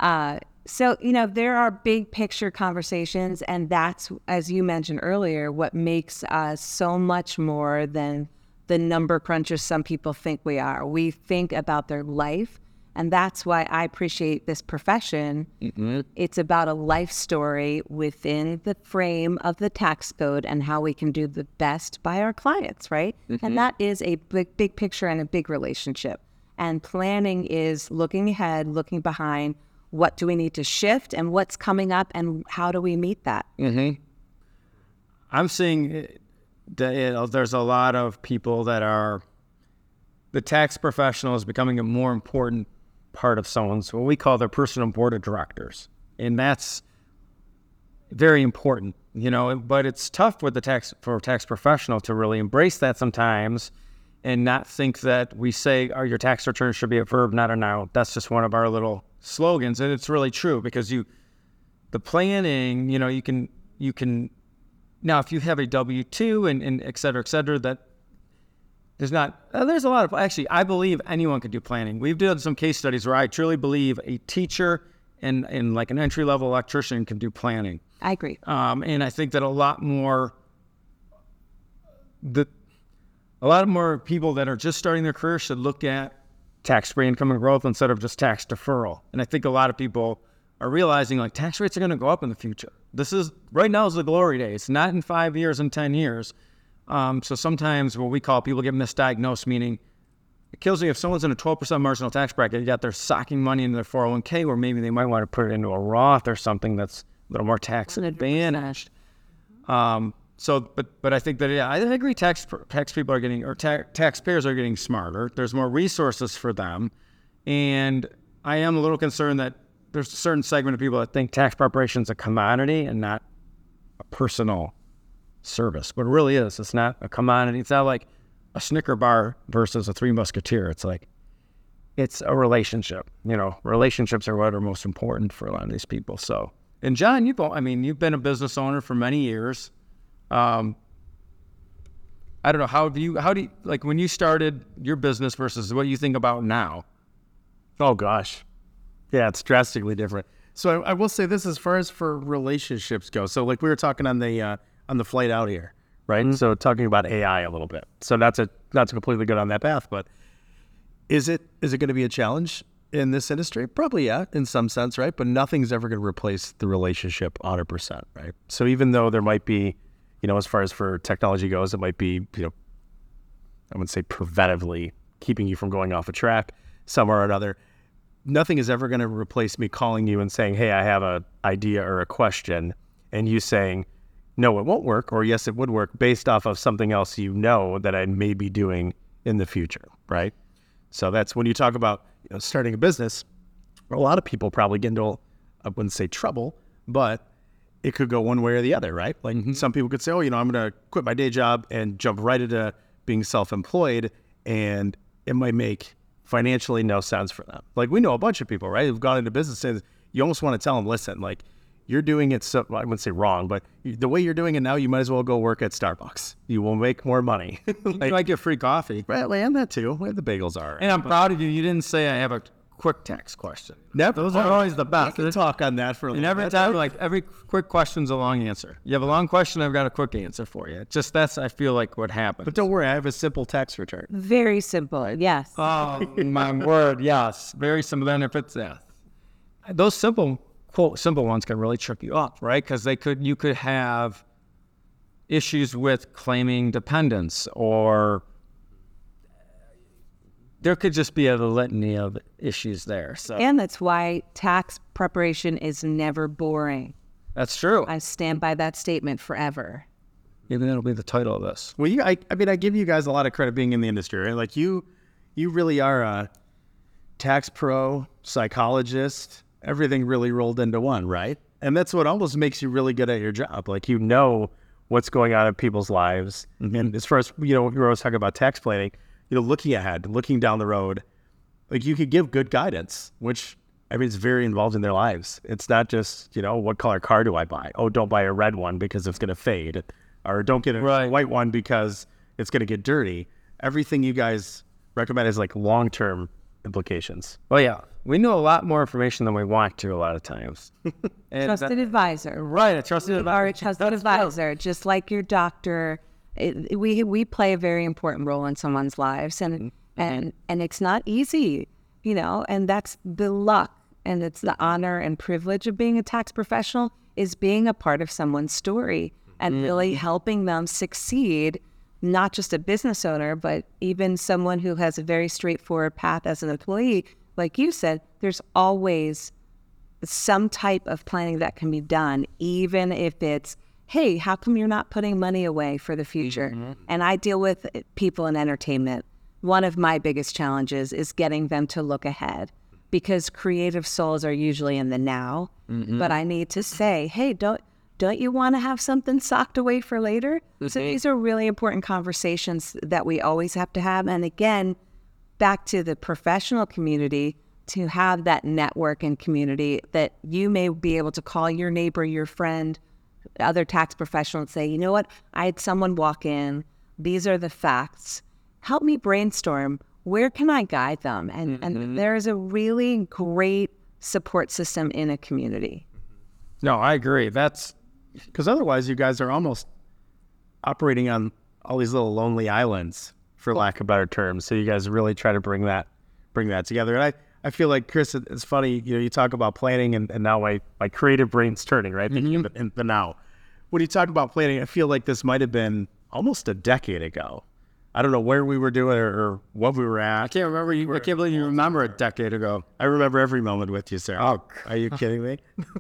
[SPEAKER 4] Uh, so, you know, there are big picture conversations, and that's, as you mentioned earlier, what makes us so much more than the number crunchers some people think we are. We think about their life, and that's why I appreciate this profession. Mm-hmm. It's about a life story within the frame of the tax code and how we can do the best by our clients, right? And mm-hmm. that is a big, big picture and a big relationship. And planning is looking ahead, looking behind. What do we need to shift and what's coming up and how do we meet that? Mm-hmm.
[SPEAKER 3] I'm seeing that you know, there's a lot of people that are the tax professional is becoming a more important part of someone's what we call their personal board of directors, and that's very important, you know. But it's tough with the tax for a tax professional to really embrace that sometimes, and not think that we say, "Oh, your tax return should be a verb, not a noun." That's just one of our little slogans, and it's really true because you, the planning, you know, you can you can now, if you have a W two and, and et cetera, et cetera, that there's not. Uh, there's a lot of actually. I believe anyone can do planning. We've done some case studies where I truly believe a teacher and and like an entry level electrician can do planning.
[SPEAKER 4] I agree.
[SPEAKER 3] Um, and I think that a lot more the a lot of more people that are just starting their career should look at tax-free income and growth instead of just tax deferral. And I think a lot of people are realizing like tax rates are going to go up in the future. This is right now is the glory days, It's not in five years and ten years. Um, so sometimes what we call people get misdiagnosed, meaning it kills me if someone's in a 12% marginal tax bracket, yet they're socking money into their 401k, where maybe they might want to put it into a Roth or something that's a little more tax advantaged. Um, so, but but I think that yeah, I agree. Tax tax people are getting or ta- taxpayers are getting smarter. There's more resources for them, and I am a little concerned that there's a certain segment of people that think tax preparation is a commodity and not a personal service. But it really is. It's not a commodity. It's not like a Snicker bar versus a Three Musketeer. It's like it's a relationship. You know, relationships are what are most important for a lot of these people. So, and John, you've I mean, you've been a business owner for many years. Um, I don't know how do you how do you like when you started your business versus what you think about now.
[SPEAKER 5] Oh gosh, yeah, it's drastically different.
[SPEAKER 2] So I, I will say this as far as for relationships go. So like we were talking on the uh, on the flight out here.
[SPEAKER 5] right? So talking about AI a little bit. So that's a that's completely good on that path. But is it is it going to be a challenge in this industry? Probably yeah, in some sense, right? But nothing's ever going to replace the relationship 100 percent, right? So even though there might be, you know, as far as for technology goes, it might be, you know, I wouldn't say preventively keeping you from going off a track somewhere or another. Nothing is ever going to replace me calling you and saying, "Hey, I have a idea or a question," and you saying, "No, it won't work," or "Yes, it would work," based off of something else you know that I may be doing in the future, right? So that's when you talk about you know, starting a business. A lot of people probably get into, I wouldn't say trouble, but it could go one way or the other, right? Like mm-hmm. some people could say, oh, you know, I'm going to quit my day job and jump right into being self employed, and it might make financially no sense for them. Like we know a bunch of people, right, who've gone into business and you almost want to tell them, listen, like you're doing it so, well, I wouldn't say wrong, but the way you're doing it now, you might as well go work at Starbucks. You will make more money. (laughs)
[SPEAKER 3] You
[SPEAKER 5] like,
[SPEAKER 3] might get free coffee.
[SPEAKER 5] right, and that too. Where the bagels are.
[SPEAKER 3] And I'm proud of you. You didn't say I have a quick tax question.
[SPEAKER 5] Never-
[SPEAKER 3] Those are always the
[SPEAKER 5] We
[SPEAKER 3] best.
[SPEAKER 5] can talk on that for a
[SPEAKER 3] And
[SPEAKER 5] little
[SPEAKER 3] every
[SPEAKER 5] bit.
[SPEAKER 3] time, like every quick question's a long answer. You have a long question, I've got a quick answer for you. Just that's I feel like what happens.
[SPEAKER 5] But don't worry, I have a simple tax return.
[SPEAKER 4] Very simple. Yes.
[SPEAKER 3] Oh my word, yes, very simple. Then if it's yeah, those simple quote simple ones can really trip you up, right? Because they could you could have issues with claiming dependents, or there could just be a litany of issues there. So
[SPEAKER 4] and that's why tax preparation is never boring.
[SPEAKER 3] that's true.
[SPEAKER 4] I stand by that statement forever.
[SPEAKER 3] Maybe that'll be the title of this.
[SPEAKER 5] Well, you, I, I mean, I give you guys a lot of credit being in the industry, right? Like you, you really are a tax pro, psychologist, everything really rolled into one, right? And that's what almost makes you really good at your job. Like you know what's going on in people's lives. Mm-hmm. And as far as you know, we were always talking about tax planning, you know, looking ahead, looking down the road, like you could give good guidance, which I mean, it's very involved in their lives. It's not just, you know, what color car do I buy? Oh, don't buy a red one because it's going to fade, or don't get a
[SPEAKER 3] Right.
[SPEAKER 5] white one because it's going to get dirty. Everything you guys recommend is like long term implications.
[SPEAKER 3] Well, yeah, we know a lot more information than we want to a lot of times. (laughs) And that-
[SPEAKER 4] Trusted advisor.
[SPEAKER 3] right, a trusted
[SPEAKER 4] You are a trusted advisor, just like your doctor. It, we we play a very important role in someone's lives, and mm-hmm. and and it's not easy, you know. And that's the luck, and it's the honor and privilege of being a tax professional is being a part of someone's story and mm-hmm. really helping them succeed. Not just a business owner, but even someone who has a very straightforward path as an employee. Like you said, there's always some type of planning that can be done, even if it's, hey, how come you're not putting money away for the future? Mm-hmm. And I deal with eh, people in entertainment. One of my biggest challenges is getting them to look ahead because creative souls are usually in the now. Mm-hmm. But I need to say, hey, don't don't you want to have something socked away for later? So these are really important conversations that we always have to have. And again, back to the professional community to have that network and community that you may be able to call your neighbor, your friend, other tax professional and say, you know what, I had someone walk in, these are the facts. Help me brainstorm. Where can I guide them? And and mm-hmm. there is a really great support system in a community. Mm-hmm.
[SPEAKER 3] no, I agree. That's
[SPEAKER 5] Because otherwise, you guys are almost operating on all these little lonely islands, for lack of better terms. So you guys really try to bring that bring that together. And I, I feel like Chris, it's funny. You know, you talk about planning, and, and now my my creative brain's turning right in, the, in the now. When you talk about planning, I feel like this might have been almost a decade ago. I don't know where we were doing or, or what we were at.
[SPEAKER 3] I can't remember. You, I can't believe you remember a decade ago.
[SPEAKER 5] I remember every moment with you, sir.
[SPEAKER 3] Oh,
[SPEAKER 5] Are you kidding me?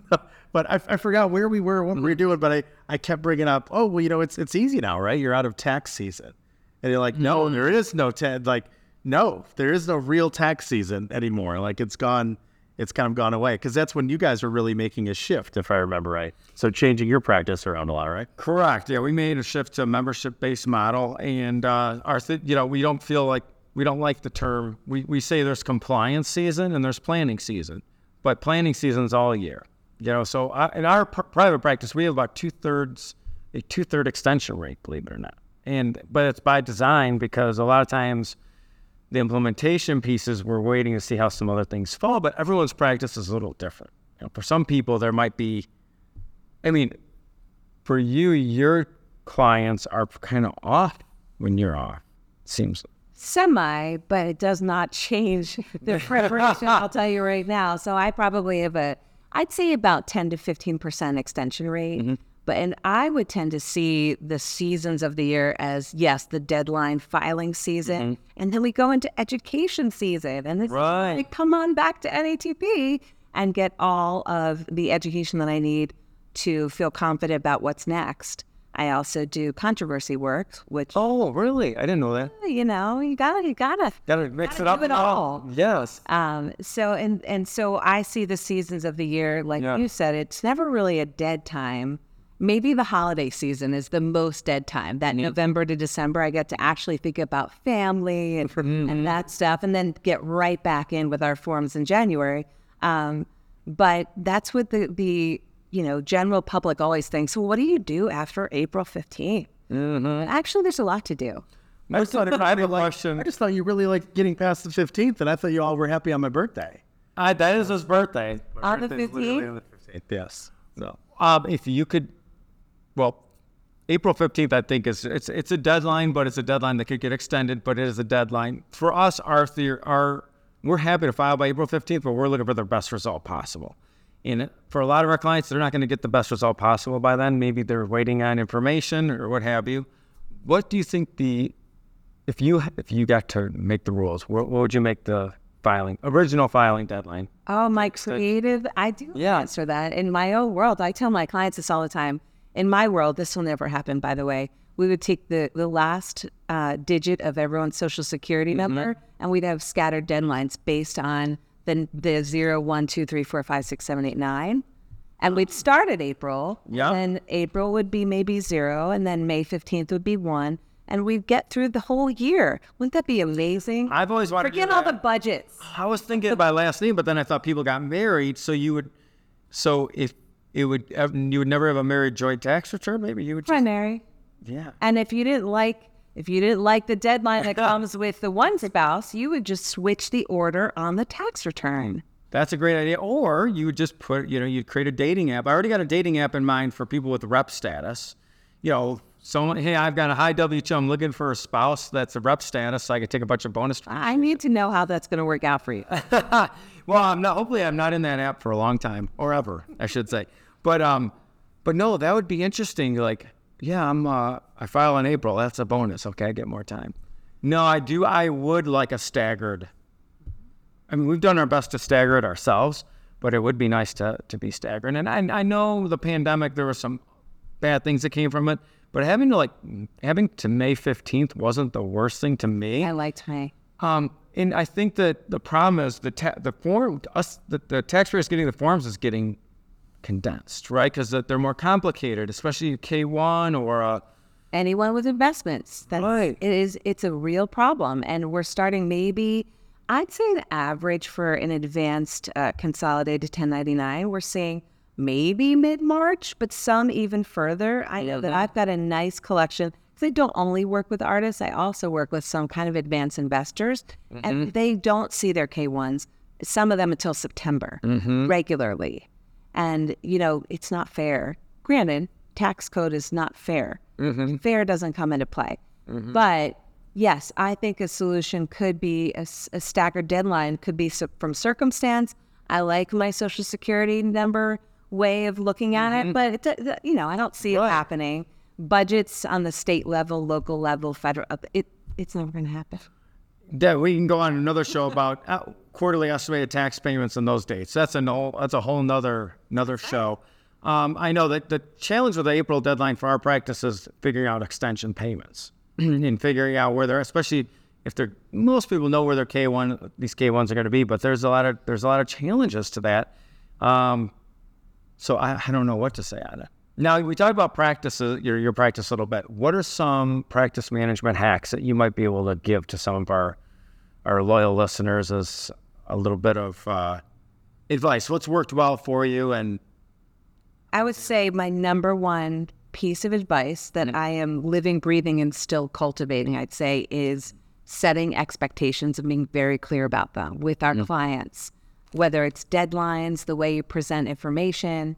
[SPEAKER 5] (laughs) but I, I forgot where we were, what we were doing. But I, I kept bringing up, oh, well, you know, it's it's easy now, right? You're out of tax season, and you're like, no, mm-hmm. there is no tax. Like, no, there is no real tax season anymore. Like, it's gone. It's kind of gone away because that's when you guys were really making a shift, if I remember right. So changing your practice around a lot, right?
[SPEAKER 3] Correct. Yeah, we made a shift to a membership-based model, and uh, our, th- you know, we don't feel like we don't like the term. We we say there's compliance season and there's planning season, but planning season's all year. You know, so uh, in our pr- private practice, we have about two thirds a two third extension rate, believe it or not, and but it's by design because a lot of times the implementation pieces we're waiting to see how some other things fall, but everyone's practice is a little different. You know, for some people, there might be I mean, for you, your clients are kind of off when you're off. Seems
[SPEAKER 4] Semi, but it does not (laughs) change the preparation. I'll tell you right now. So I probably have a, I'd say about 10 to 15% extension rate. Mm-hmm. But, and I would tend to see the seasons of the year as, yes, the deadline filing season. And then we go into education season. And it's
[SPEAKER 3] Right.
[SPEAKER 4] like, come on back to NATP and get all of the education that I need to feel confident about what's next. I also do controversy work, which
[SPEAKER 3] oh, really? I didn't know that.
[SPEAKER 4] you know, you gotta, you gotta,
[SPEAKER 3] Gotta mix
[SPEAKER 4] gotta
[SPEAKER 3] it up.
[SPEAKER 4] do it all.
[SPEAKER 3] Yes.
[SPEAKER 4] Um, so and and so I see the seasons of the year, like
[SPEAKER 3] Yeah.
[SPEAKER 4] you said, it's never really a dead time. Maybe the holiday season is the most dead time. That November to December, I get to actually think about family and (laughs) and that stuff, and then get right back in with our forms in January. Um, but that's what the the you know general public always thinks. Well, what do you do after April 15th? Actually, there's a lot to do.
[SPEAKER 3] I just thought (laughs) I have a.
[SPEAKER 5] I just thought you really liked getting past the 15th, and I thought you all were happy on my birthday.
[SPEAKER 3] Uh, that is his birthday.
[SPEAKER 4] On the 15th?
[SPEAKER 5] Yes. So
[SPEAKER 3] Um, if you could, well, April fifteenth, I think is it's it's a deadline, but it's a deadline that could get extended. But it is a deadline for us. Our theory, our we're happy to file by April fifteenth, but we're looking for the best result possible. And for a lot of our clients, they're not going to get the best result possible by then. Maybe they're waiting on information or what have you. What do you think the if you if you got to make the rules, what, what would you make the filing original filing deadline?
[SPEAKER 4] Oh, my creative, I do
[SPEAKER 3] Yeah.
[SPEAKER 4] answer that. In my own world, I tell my clients this all the time. In my world, this will never happen, by the way. We would take the, the last uh, digit of everyone's social security number and we'd have scattered deadlines based on the, the zero, one, two, three, four, five, six, seven, eight, nine. And we'd start at April.
[SPEAKER 3] Yeah.
[SPEAKER 4] And April would be maybe zero. And then May 15th would be one. And we'd get through the whole year. Wouldn't that be amazing?
[SPEAKER 3] I've always wanted to
[SPEAKER 4] Forget all the budgets.
[SPEAKER 3] I was thinking by last name, but then I thought people got married, so you would, so if it would, you would never have a married joint tax return. Maybe you would. Just,
[SPEAKER 4] Primary.
[SPEAKER 3] yeah.
[SPEAKER 4] And if you didn't like if you didn't like the deadline that (laughs) comes with the one spouse, you would just switch the order on the tax return. Hmm.
[SPEAKER 3] That's a great idea. Or you would just put, you know, you'd create a dating app. I already got a dating app in mind for people with rep status. You know, someone, hey, I've got a high W two. I'm looking for a spouse that's a rep status, so I could take a bunch of bonus.
[SPEAKER 4] I need to know how that's going to work out for you. (laughs)
[SPEAKER 3] well, I'm not. Hopefully, I'm not in that app for a long time, or ever, I should say. But um, but no, that would be interesting. Like, yeah, I'm. Uh, I file in April. That's a bonus. Okay, I get more time. No, I do. I would like a staggered. I mean, we've done our best to stagger it ourselves, but it would be nice to to be staggered. And I I know the pandemic. There were some bad things that came from it, but having to like having to May 15th wasn't the worst thing to me.
[SPEAKER 4] I liked May.
[SPEAKER 3] Um, and I think that the problem is the ta- the form us the, the taxpayers getting the forms is getting condensed, right? Because they're more complicated, especially K one or uh,
[SPEAKER 4] Anyone with investments, that's,
[SPEAKER 3] Right.
[SPEAKER 4] it is it's a real problem, and we're starting maybe. I'd say the average for an advanced uh, consolidated 1099, we're seeing maybe mid March, but some even further. I know that I've got a nice collection I don't only work with artists, I also work with some kind of advanced investors, and they don't see their K1s, some of them until September regularly. And, you know, it's not fair. Granted, tax code is not fair. Mm-hmm. Fair doesn't come into play. Mm-hmm. But yes, I think a solution could be a staggered deadline, could be from circumstance. I like my social security number way of looking at it, mm-hmm. but it, you know, I don't see it happening. Budgets on the state level, local level, federal, it it's never going to happen.
[SPEAKER 3] That we can go on another show about uh, quarterly estimated tax payments and those dates. That's a whole that's a whole nother another show. Um, I know that the challenge with the April deadline for our practice is figuring out extension payments (clears throat) and figuring out where they're, especially if they're most people know where their K one these K ones are going to be, but there's a lot of there's a lot of challenges to that. Um, so I, I don't know what to say on it. Now we talked about practices, your your practice a little bit. What are some practice management hacks that you might be able to give to some of our our loyal listeners as a little bit of uh, advice? What's worked well for you? And
[SPEAKER 4] I would say my number one piece of advice that I am living, breathing, and still cultivating, I'd say, is setting expectations and being very clear about them with our clients, whether it's deadlines, the way you present information.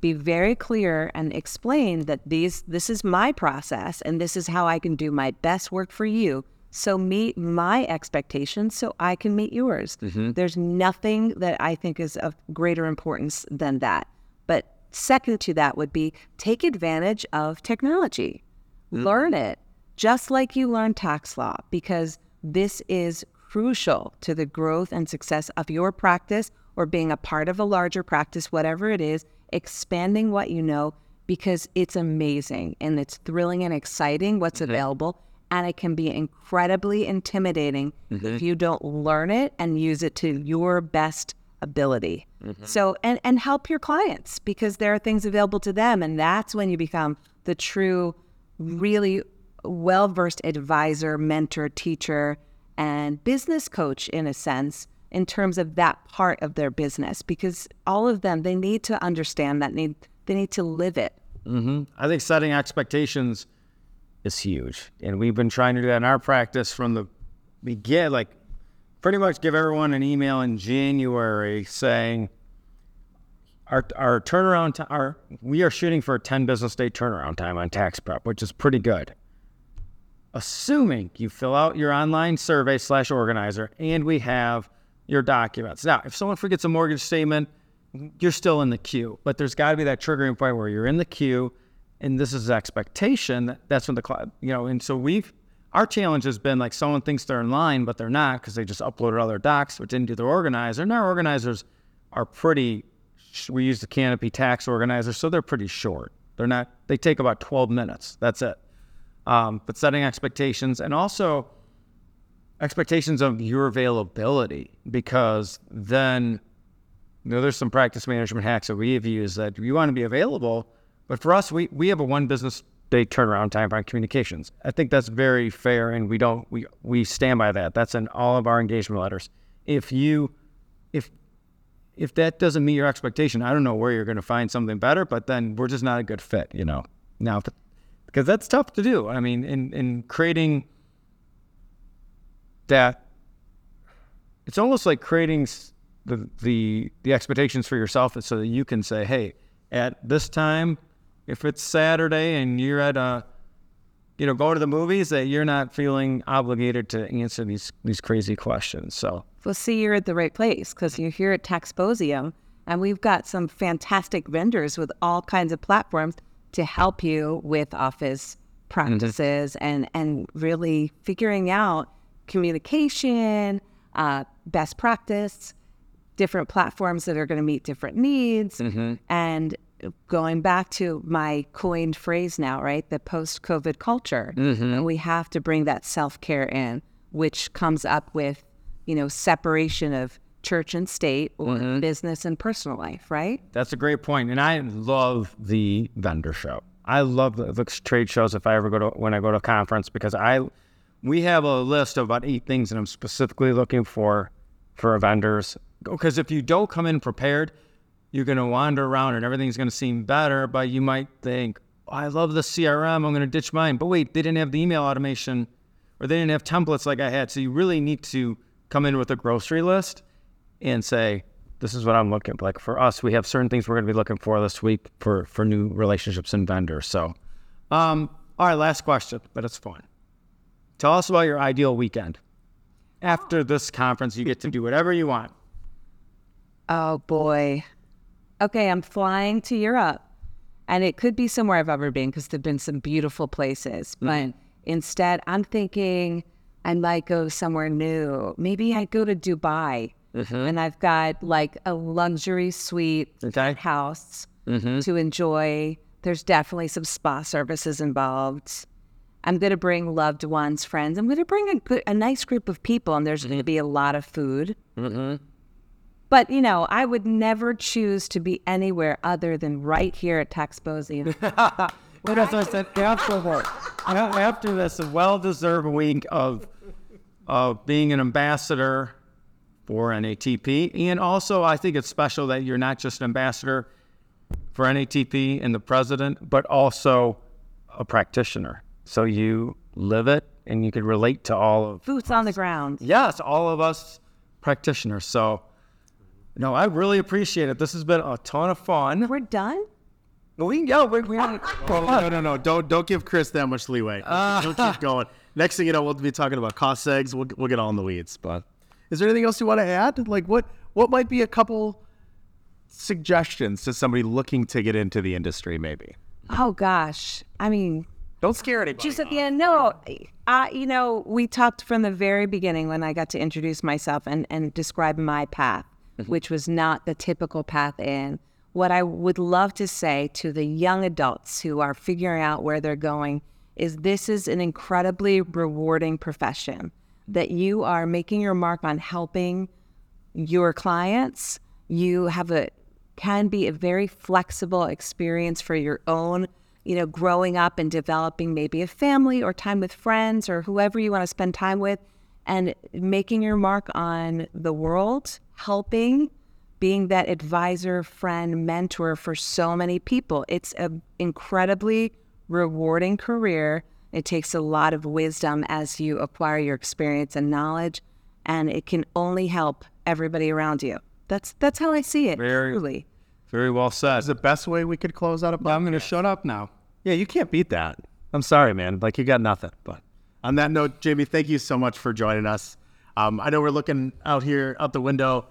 [SPEAKER 4] Be very clear and explain that these this is my process and this is how I can do my best work for you. So meet my expectations so I can meet yours. Mm-hmm. There's nothing that I think is of greater importance than that. But second to that would be take advantage of technology. Mm. Learn it just like you learn tax law because this is crucial to the growth and success of your practice or being a part of a larger practice, whatever it is, expanding what you know because it's amazing and it's thrilling and exciting what's mm-hmm. available. And it can be incredibly intimidating if mm-hmm. you don't learn it and use it to your best ability. Mm-hmm. So, and, and help your clients because there are things available to them. And that's when you become the true, really well versed advisor, mentor, teacher, and business coach in a sense in terms of that part of their business because all of them they need to understand that need they need to live it mm-hmm.
[SPEAKER 3] I think setting expectations is huge, and we've been trying to do that in our practice from the begin, like pretty much give everyone an email in January saying our our turnaround time, our we are shooting for a 10 business day turnaround time on tax prep, which is pretty good. Assuming you fill out your online survey slash organizer and we have your documents. Now, if someone forgets a mortgage statement, you're still in the queue, but there's got to be that triggering point where you're in the queue and this is expectation. That's when the, you know, and so we've, our challenge has been like someone thinks they're in line, but they're not because they just uploaded other docs, which didn't do their organizer. And our organizers are pretty, we use the Canopy tax organizer, so they're pretty short. They're not, they take about 12 minutes. That's it. Um, but setting expectations and also expectations of your availability because then you know, there's some practice management hacks that we have used that you want to be available. But for us, we, we have a one business day turnaround time on communications. I think that's very fair, and we don't we we stand by that. That's in all of our engagement letters. If you if if that doesn't meet your expectation, I don't know where you're going to find something better, but then we're just not a good fit, you know. Now, because that's tough to do. I mean, in in creating that, it's almost like creating the the the expectations for yourself so that you can say, hey, at this time, if it's Saturday and you're at a you know, going to the movies that you're not feeling obligated to answer these these crazy questions. So
[SPEAKER 4] well, see, you're at the right place because you're here at Taxposium, and we've got some fantastic vendors with all kinds of platforms to help you with office practices mm-hmm. and and really figuring out communication, uh, best practice, different platforms that are going to meet different needs. Mm-hmm. And going back to my coined phrase now, right? The post COVID culture. Mm-hmm. we have to bring that self care in, which comes up with, you know, separation of church and state or mm-hmm. business and personal life, right?
[SPEAKER 3] That's a great point. And I love the vendor show. I love the, the trade shows if I ever go to when I go to a conference because I we have a list of about eight things that I'm specifically looking for for vendors because if you don't come in prepared, you're going to wander around and everything's going to seem better, but you might think, oh, I love the CRM, I'm going to ditch mine. But wait, they didn't have the email automation or they didn't have templates like I had. So you really need to come in with a grocery list and say, this is what I'm looking for. like for us. We have certain things we're going to be looking for this week for, for new relationships and vendors. So, um, all right, last question, but it's fun. Tell us about your ideal weekend. After this conference, you get to do whatever you want.
[SPEAKER 4] Oh boy. Okay, I'm flying to Europe. And it could be somewhere I've ever been because there've been some beautiful places. Mm-hmm. But instead, I'm thinking I might go somewhere new. Maybe I go to Dubai. Mm-hmm. And I've got like a luxury suite okay. house mm-hmm. to enjoy. There's definitely some spa services involved. I'm going to bring loved ones, friends. I'm going to bring a, a nice group of people, and there's going to be a lot of food. Mm-hmm. But, you know, I would never choose to be anywhere other than right here at Taxposium.
[SPEAKER 3] but as I said, after, after this well deserved week of, of being an ambassador for NATP, and also I think it's special that you're not just an ambassador for NATP and the president, but also a practitioner. So you live it and you can relate to all of
[SPEAKER 4] boots on the ground.
[SPEAKER 3] Yes, all of us practitioners. So no, I really appreciate it. This has been a ton of fun.
[SPEAKER 4] We're done.
[SPEAKER 3] We yeah, we, we
[SPEAKER 5] oh, (laughs) no, no, no! Don't don't give Chris that much leeway. (laughs) Uh, don't keep going. Next thing you know, we'll be talking about cost segs. We'll we'll get all in the weeds. But is there anything else you want to add? Like what what might be a couple suggestions to somebody looking to get into the industry? Maybe.
[SPEAKER 4] Oh gosh, I mean,
[SPEAKER 5] don't scare anybody.
[SPEAKER 4] Just at the end, no. Uh, you know, we talked from the very beginning when I got to introduce myself and and describe my path mm-hmm. which was not the typical path in. What I would love to say to the young adults who are figuring out where they're going is this is an incredibly rewarding profession that you are making your mark on helping your clients. You have a can be a very flexible experience for your own, you know, growing up and developing maybe a family or time with friends or whoever you want to spend time with and making your mark on the world helping, being that advisor, friend, mentor for so many people. It's an incredibly rewarding career. It takes a lot of wisdom as you acquire your experience and knowledge. and it can only help everybody around you. That's that's how I see it.
[SPEAKER 3] Very-
[SPEAKER 4] truly.
[SPEAKER 3] Very well said.
[SPEAKER 5] Is the best way we could close out a podcast.
[SPEAKER 3] I'm going to shut up now.
[SPEAKER 5] Yeah, you can't beat that. I'm sorry, man. Like you got nothing. But on that note, Jaimee, thank you so much for joining us. Um, I know we're looking out here out the window,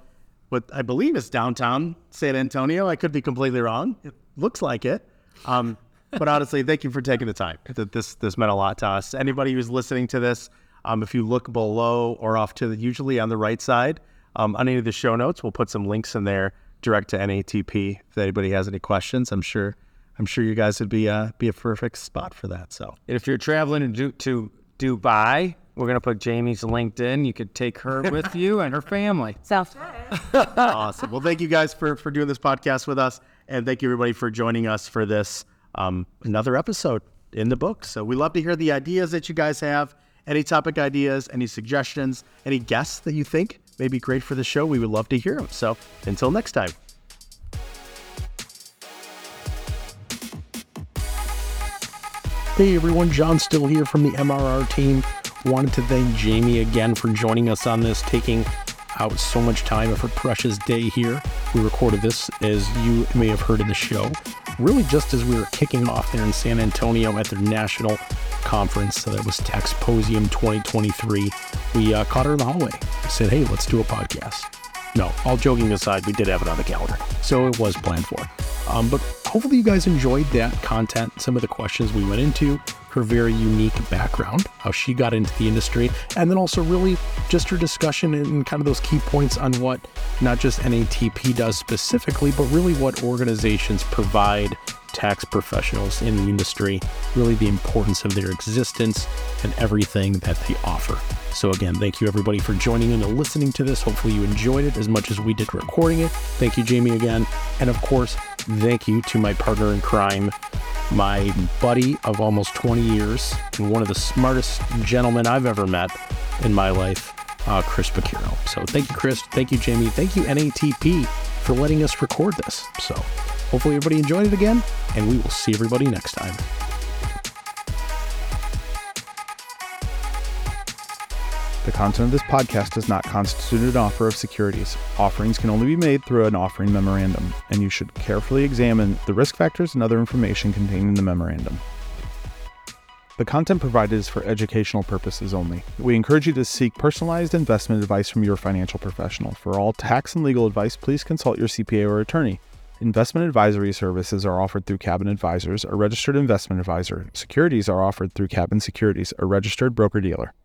[SPEAKER 5] what I believe is downtown San Antonio. I could be completely wrong. It looks like it. Um, but honestly, thank you for taking the time. Th- This this meant a lot to us. Anybody who's listening to this, um, if you look below or off to the usually on the right side, um, on any of the show notes, we'll put some links in there direct to NATP. If anybody has any questions, I'm sure I'm sure you guys would be uh, be a perfect spot for that. So
[SPEAKER 3] if you're traveling to, Du- to Dubai, we're going to put Jaimee's LinkedIn. You could take her (laughs) with you and her family.
[SPEAKER 4] So (laughs)
[SPEAKER 5] awesome. Well, thank you guys for for doing this podcast with us, and thank you everybody for joining us for this um, another episode in the book. So we love to hear the ideas that you guys have. Any topic ideas, any suggestions, any guests that you think may be great for the show, we would love to hear them. So until next time.
[SPEAKER 2] Hey everyone, John Still here from the MRR team. Wanted to thank Jaimee again for joining us on this, taking out so much time of her precious day here. We recorded this, as you may have heard in the show, really just as we were kicking off there in San Antonio at their national conference. So that was Taxposium 2023. We uh, caught her in the hallway. said, hey, let's do a podcast. No, all joking aside, we did have it on the calendar, so it was planned for. Um, but hopefully, you guys enjoyed that content, some of the questions we went into, her very unique background, how she got into the industry, and then also really just her discussion and kind of those key points on what not just NATP does specifically, but really what organizations provide tax professionals in the industry, really the importance of their existence and everything that they offer. So, again, thank you everybody for joining in and listening to this. Hopefully, you enjoyed it as much as we did recording it. Thank you, Jaimee, again. And of course, thank you to my partner in crime, my buddy of almost 20 years, and one of the smartest gentlemen I've ever met in my life, uh, Chris Picciurro. So, thank you, Chris. Thank you, Jaimee. Thank you, NATP, for letting us record this. So, hopefully, everybody enjoyed it again, and we will see everybody next time.
[SPEAKER 6] The content of this podcast does not constitute an offer of securities. Offerings can only be made through an offering memorandum, and you should carefully examine the risk factors and other information contained in the memorandum. The content provided is for educational purposes only. We encourage you to seek personalized investment advice from your financial professional. For all tax and legal advice, please consult your CPA or attorney. Investment advisory services are offered through Cabin Advisors, a registered investment advisor. Securities are offered through Cabin Securities, a registered broker dealer.